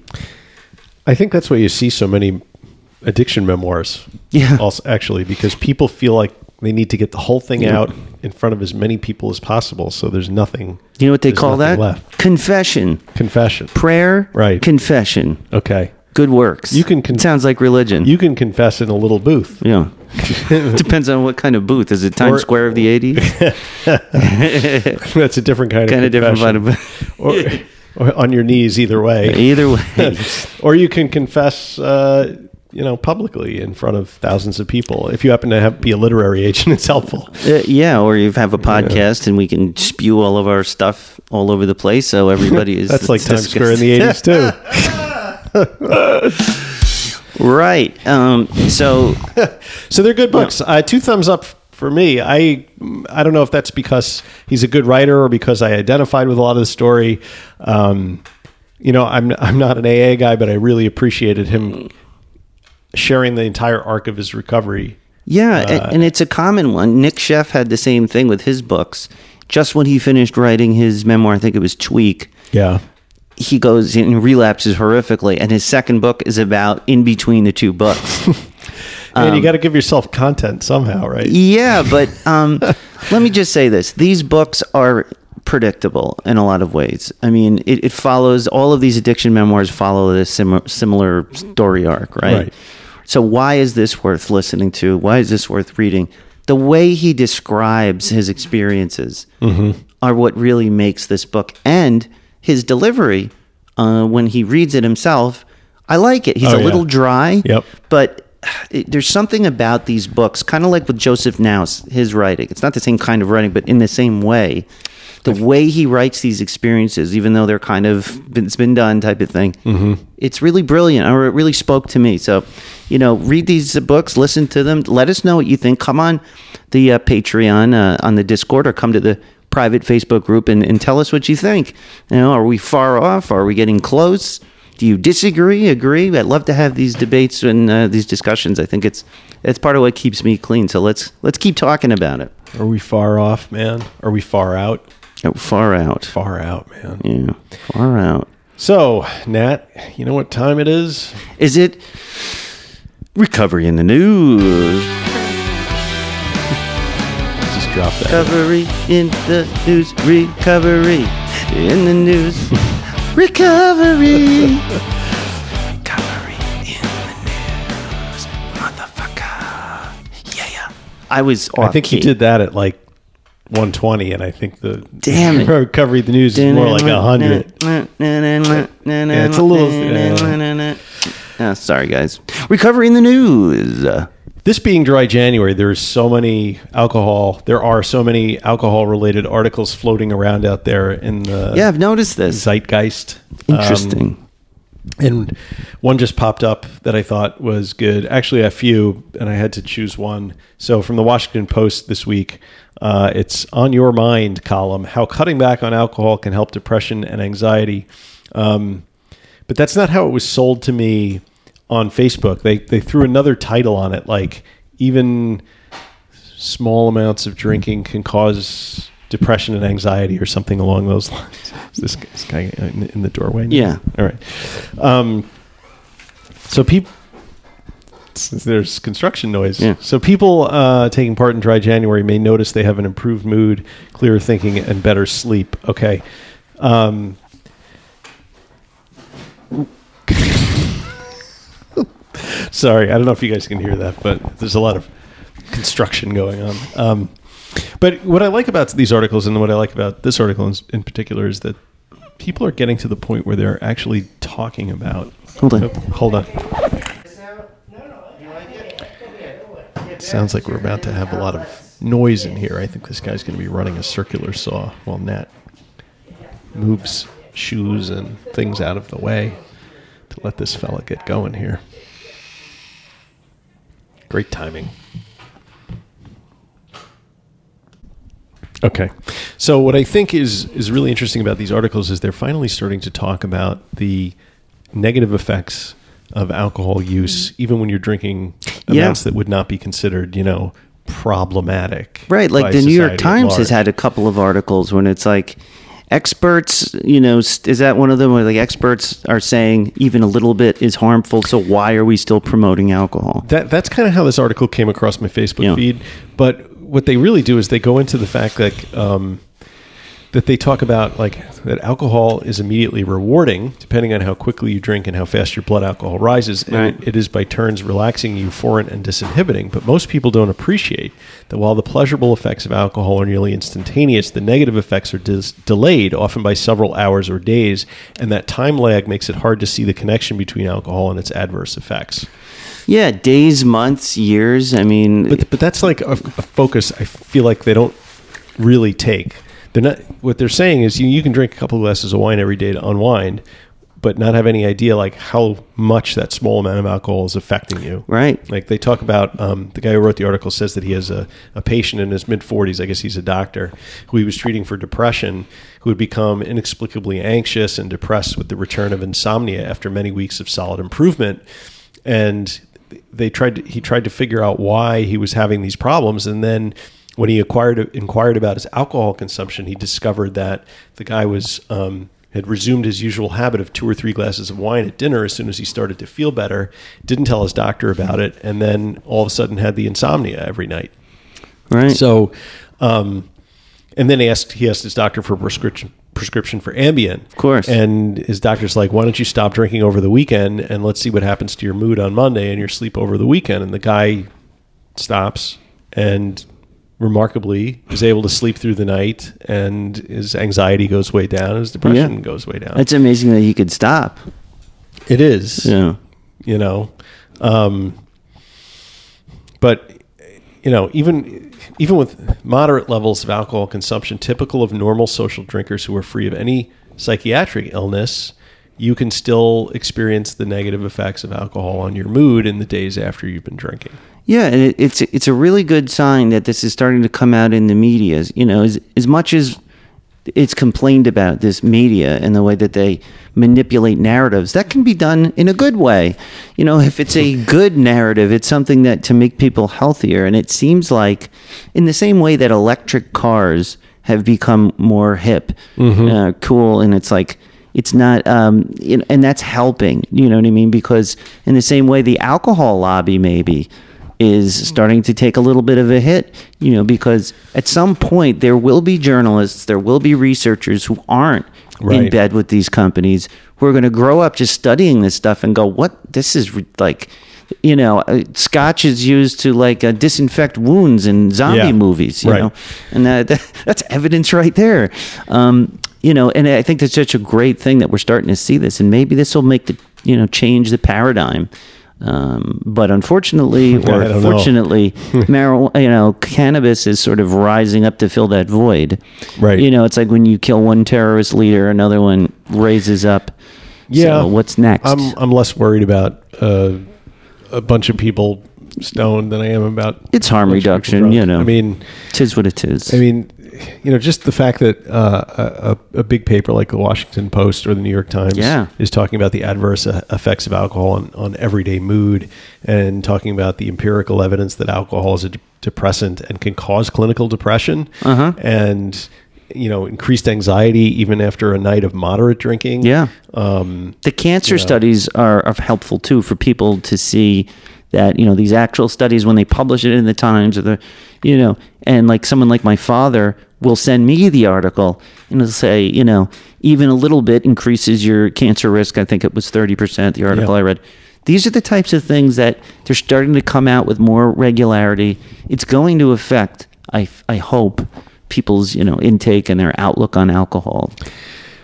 I think that's why you see so many addiction memoirs. Yeah. Also, actually, because people feel like they need to get the whole thing out in front of as many people as possible. So there's nothing. You know what they there's call that? nothing Left. Confession, Confession. prayer, Right. Confession, Okay. good works. You can con- sounds like religion. You can confess in a little booth. yeah. Depends on what kind of booth. Is it Times Or- Square of the '80s? That's a different kind of kind of different confession. kind of. or, or on your knees, either way. Either way, or you can confess, uh, you know, publicly in front of thousands of people. If you happen to have, be a literary agent, it's helpful. Uh, yeah, or you have a podcast and we can spew all of our stuff all over the place, so everybody is. That's like Times Square in the '80s too. Right. Um, so So they're good books. Uh, two thumbs up for me. I I don't know if that's because he's a good writer or because I identified with a lot of the story. Um, you know, I'm I'm not an AA guy, but I really appreciated him sharing the entire arc of his recovery. Yeah, a- and it's a common one. Nic Sheff had the same thing with his books. Just when he finished writing his memoir, I think it was Tweak, Yeah. he goes and relapses horrifically, and his second book is about in between the two books. and you got to give yourself content somehow, right? yeah, but um, let me just say this: these books are predictable in a lot of ways. I mean, it, it follows all of these addiction memoirs follow this sim- similar story arc, right? Right. So why is this worth listening to? Why is this worth reading? The way he describes his experiences Mm-hmm. are what really makes this book, and his delivery uh, when he reads it himself. I like it. He's Oh, a yeah. little dry, Yep. but it, there's something about these books, kind of like with Joseph Naus, his writing. It's not the same kind of writing, but in the same way, the way he writes these experiences, even though they're kind of it's been done type of thing, Mm-hmm. it's really brilliant, or it really spoke to me. So, you know, read these books, listen to them, let us know what you think. Come on the uh, Patreon, uh, on the Discord, or come to the private Facebook group and, and tell us what you think. You know, are we far off? Are we getting close? Do you disagree? Agree? I'd love to have these debates and uh, these discussions. I think it's it's part of what keeps me clean. So let's let's keep talking about it. Are we far off, man? Are we far out? Oh, far out. Far out, man. Yeah, far out. So, Nat, you know what time it is? Is it recovery in the news? Just drop that. Recovery in the news. Recovery in the news. Recovery. Recovery in the news, motherfucker. Yeah. Yeah. I was. I think he key. did that at like 120, and I think the Damn it. recovery of the news is more like 100. Yeah, it's a little- Oh, sorry, guys. Recovery in the news. Uh, This being dry January, there's so many alcohol. There are so many alcohol-related articles floating around out there in the yeah, I've noticed this. zeitgeist. Um, Interesting. and one just popped up that I thought was good. Actually, a few, and I had to choose one. So, from the Washington Post this week, uh, it's on your mind column: how cutting back on alcohol can help depression and anxiety. Um, but that's not how it was sold to me on Facebook. They they threw another title on it, like even small amounts of drinking can cause depression and anxiety, or something along those lines. Is this, this guy in, in the doorway? now? Yeah. All right. Um, so people. There's construction noise. Yeah. So people uh, taking part in Dry January may notice they have an improved mood, clearer thinking, and better sleep. Okay. Um, sorry, I don't know if you guys can hear that, but there's a lot of construction going on. Um, but what I like about these articles and what I like about this article in, in particular is that people are getting to the point where they're actually talking about. Hold on. Oh, hold on. Sounds like we're about to have a lot of noise in here. I think this guy's going to be running a circular saw while Nat moves shoes and things out of the way to let this fella get going here. Great timing. Okay. So what I think is is really interesting about these articles is they're finally starting to talk about the negative effects of alcohol use even when you're drinking Yeah. that would not be considered, you know, problematic. Right, like the New York Times has had a couple of articles when it's like experts, you know, is that one of them where like experts are saying even a little bit is harmful, so why are we still promoting alcohol? That that's kind of how this article came across my Facebook Yeah. feed. But what they really do is they go into the fact that um, that they talk about like that alcohol is immediately rewarding depending on how quickly you drink and how fast your blood alcohol rises. And Right. it, is by turns relaxing, euphoric, and disinhibiting. But most people don't appreciate that while the pleasurable effects of alcohol are nearly instantaneous, the negative effects are dis- delayed, often by several hours or days, and that time lag makes it hard to see the connection between alcohol and its adverse effects. Yeah, days, months, years. I mean, But but that's like a, a focus. I feel like they don't really take. They're not. What they're saying is you, you can drink a couple of glasses of wine every day to unwind, but not have any idea like how much that small amount of alcohol is affecting you. Right. Like they talk about um, the guy who wrote the article says that he has a, a patient in his mid 40s, I guess he's a doctor, who he was treating for depression, who had become inexplicably anxious and depressed with the return of insomnia after many weeks of solid improvement. And they tried to, he tried to figure out why he was having these problems and then when he acquired inquired about his alcohol consumption he discovered that the guy was um, had resumed his usual habit of two or three glasses of wine at dinner as soon as he started to feel better, didn't tell his doctor about it, and then all of a sudden had the insomnia every night. Right. So, um, and then he asked he asked his doctor for a prescription prescription for Ambien. Of course. And his doctor's like, "Why don't you stop drinking over the weekend and let's see what happens to your mood on Monday and your sleep over the weekend?" And the guy stops and remarkably is able to sleep through the night and his anxiety goes way down his depression Yeah. goes way down It's amazing that he could stop. it is Yeah. you know um, but you know even even with moderate levels of alcohol consumption typical of normal social drinkers who are free of any psychiatric illness you can still experience the negative effects of alcohol on your mood in the days after you've been drinking Yeah, and it, it's it's a really good sign that this is starting to come out in the media. You know, as as much as it's complained about this media and the way that they manipulate narratives, that can be done in a good way. You know, if it's a good narrative, it's something that to make people healthier. And it seems like, in the same way that electric cars have become more hip, uh, cool, and it's like it's not um you know, and that's helping you know what i mean because in the same way the alcohol lobby maybe is starting to take a little bit of a hit you know because at some point there will be journalists there will be researchers who aren't in bed with these companies who are going to grow up just studying this stuff and go what this is re- like you know uh, scotch is used to like uh, disinfect wounds in zombie Yeah. movies you Right. know and that, that, that's evidence right there. Um, you know, and I think that's such a great thing that we're starting to see this, and maybe this will make the you know change the paradigm. Um, but unfortunately, or I don't know. fortunately, marijuana, you know, cannabis is sort of rising up to fill that void. Right. You know, it's like when you kill one terrorist leader, another one raises up. Yeah. So what's next? I'm I'm less worried about uh, a bunch of people stoned than I am about It's harm a bunch of people reduction, you know. I mean, Tis what it is. I mean, you know, just the fact that uh, a, a big paper like the Washington Post or the New York Times Yeah. is talking about the adverse uh, effects of alcohol on, on everyday mood and talking about the empirical evidence that alcohol is a de- depressant and can cause clinical depression Uh-huh. and you know increased anxiety even after a night of moderate drinking. Yeah. Um, the cancer studies are, are helpful too for people to see that you know these actual studies when they publish it in the times or the you know and like someone like my father will send me the article and it'll say you know even a little bit increases your cancer risk i think it was 30% the article Yeah. i read these are the types of things that they're starting to come out with more regularity it's going to affect i i hope people's you know intake and their outlook on alcohol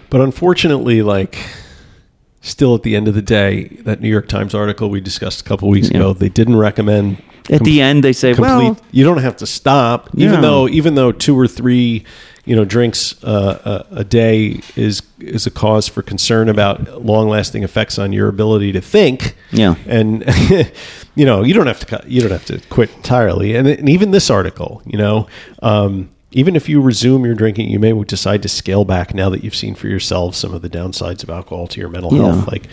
But unfortunately, like, still at the end of the day, that New York Times article we discussed a couple weeks Yeah. ago, they didn't recommend at the end they say complete. well you don't have to stop, even Yeah. though even though two or three, you know, drinks uh, a, a day is is a cause for concern about long lasting effects on your ability to think. Yeah. and you know, you don't have to cut, you don't have to quit entirely. And, and even this article, you know. Um, even if you resume your drinking, you may decide to scale back now that you've seen for yourself some of the downsides of alcohol to your mental Yeah. health. Like,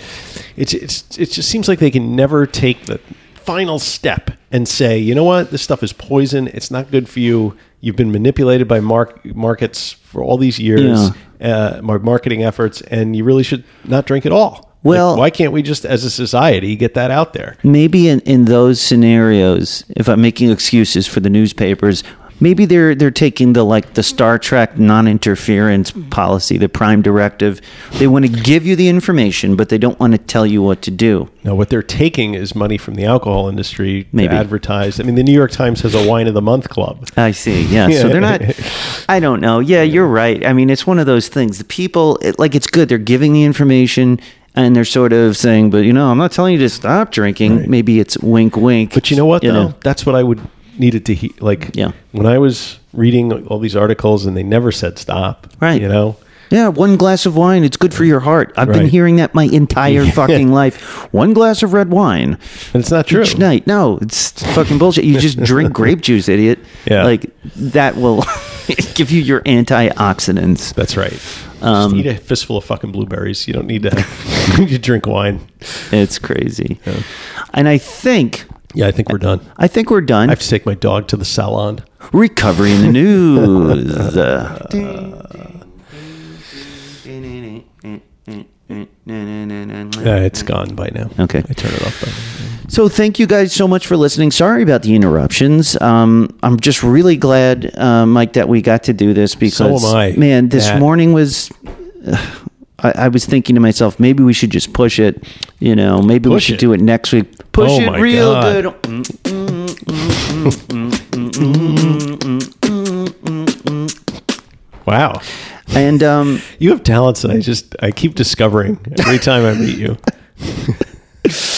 it's it's it just seems like they can never take the final step and say, you know what, this stuff is poison. It's not good for you. You've been manipulated by mark- markets for all these years, uh, mar- marketing efforts, and you really should not drink at all. Well- Like, why can't we just, as a society, get that out there? maybe in, in those scenarios, if I'm making excuses for the newspapers, maybe they're they're taking the like the Star Trek non-interference policy, the Prime Directive. They want to give you the information, but they don't want to tell you what to do. No, what they're taking is money from the alcohol industry Maybe. to advertise. I mean, the New York Times has a wine of the month club. I see. Yeah. So they're not. I don't know. Yeah, you're right. I mean, it's one of those things. The people, it, like, it's good. They're giving the information. And they're sort of saying, but you know, I'm not telling you to stop drinking. Right. Maybe it's wink, wink. But you know what, though? know. That's what I would needed to hear. Like, Yeah. when I was reading all these articles and they never said stop. Right. You know, Yeah, one glass of wine, it's good for your heart. I've been hearing that my entire fucking life. One glass of red wine And it's not true. each night. No, it's fucking bullshit. You just drink grape juice, idiot. Yeah. Like that will give you your antioxidants. That's right. Um, Just eat a fistful of fucking blueberries. You don't need to. you drink wine. It's crazy. And I think Yeah, I think we're done. I think we're done. I have to take my dog to the salon. Recovery in the news. Uh, it's gone by now. Okay. I turn it off by now. So thank you guys so much for listening. Sorry about the interruptions. Um, I'm just really glad, uh, Mike, that we got to do this because, am I. man, this That- morning was. I, I was thinking to myself, maybe we should just push it. You know, maybe we should it? do it next week. Push Oh it real God. good. Wow. And um, You have talents that I just I keep discovering every time I meet you.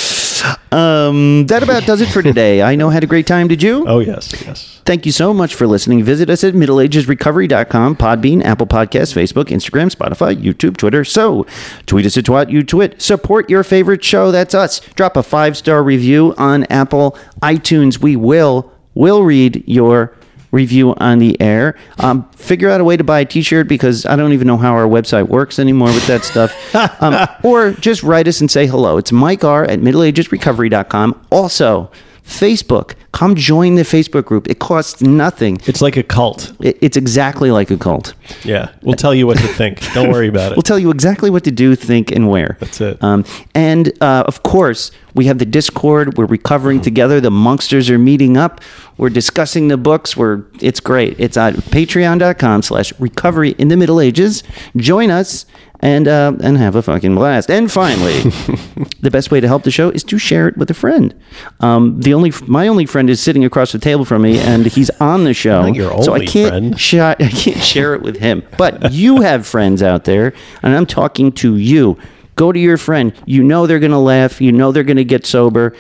um, that about does it for today. I know I had a great time. Did you? Oh yes, yes. Thank you so much for listening. Visit us at middleagesrecovery.com, Podbean, Apple Podcasts, Facebook, Instagram, Spotify, YouTube, Twitter. So tweet us at Twat You Twit. Support your favorite show. That's us. Drop a five star review on Apple iTunes. We will will read your review on the air. Um, figure out a way to buy a T-shirt because I don't even know how our website works anymore with that stuff. um, or just write us and say hello. It's Mike R at middleagesrecovery.com. Also. Facebook. Come join the Facebook group. It costs nothing. It's like a cult. It- It's exactly like a cult. Yeah, we'll tell you what to think. Don't worry about it. We'll tell you exactly what to do, think, and where. That's it. Um, and uh, of course, we have the Discord. We're recovering together. The Monksters are meeting up. We're discussing the books. We're it's great. It's at patreon.com slash recovery in the Middle Ages. Join us and uh, and have a fucking blast. And finally, the best way to help the show is to share it with a friend. Um, the only my only friend is sitting across the table from me, and he's on the show. So I can't friend. sh- I can't share it with him. But you have friends out there, and I'm talking to you. Go to your friend. You know they're going to laugh. You know they're going to get sober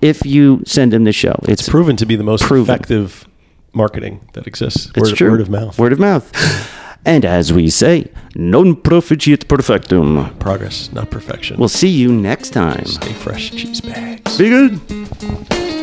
if you send them the show. It's, proven to be the most Proven. effective marketing that exists. it's word, true. word of mouth. Word of mouth. And as we say, non proficiat perfectum. Progress, not perfection. We'll see you next time. Stay fresh, cheese bags. Be good.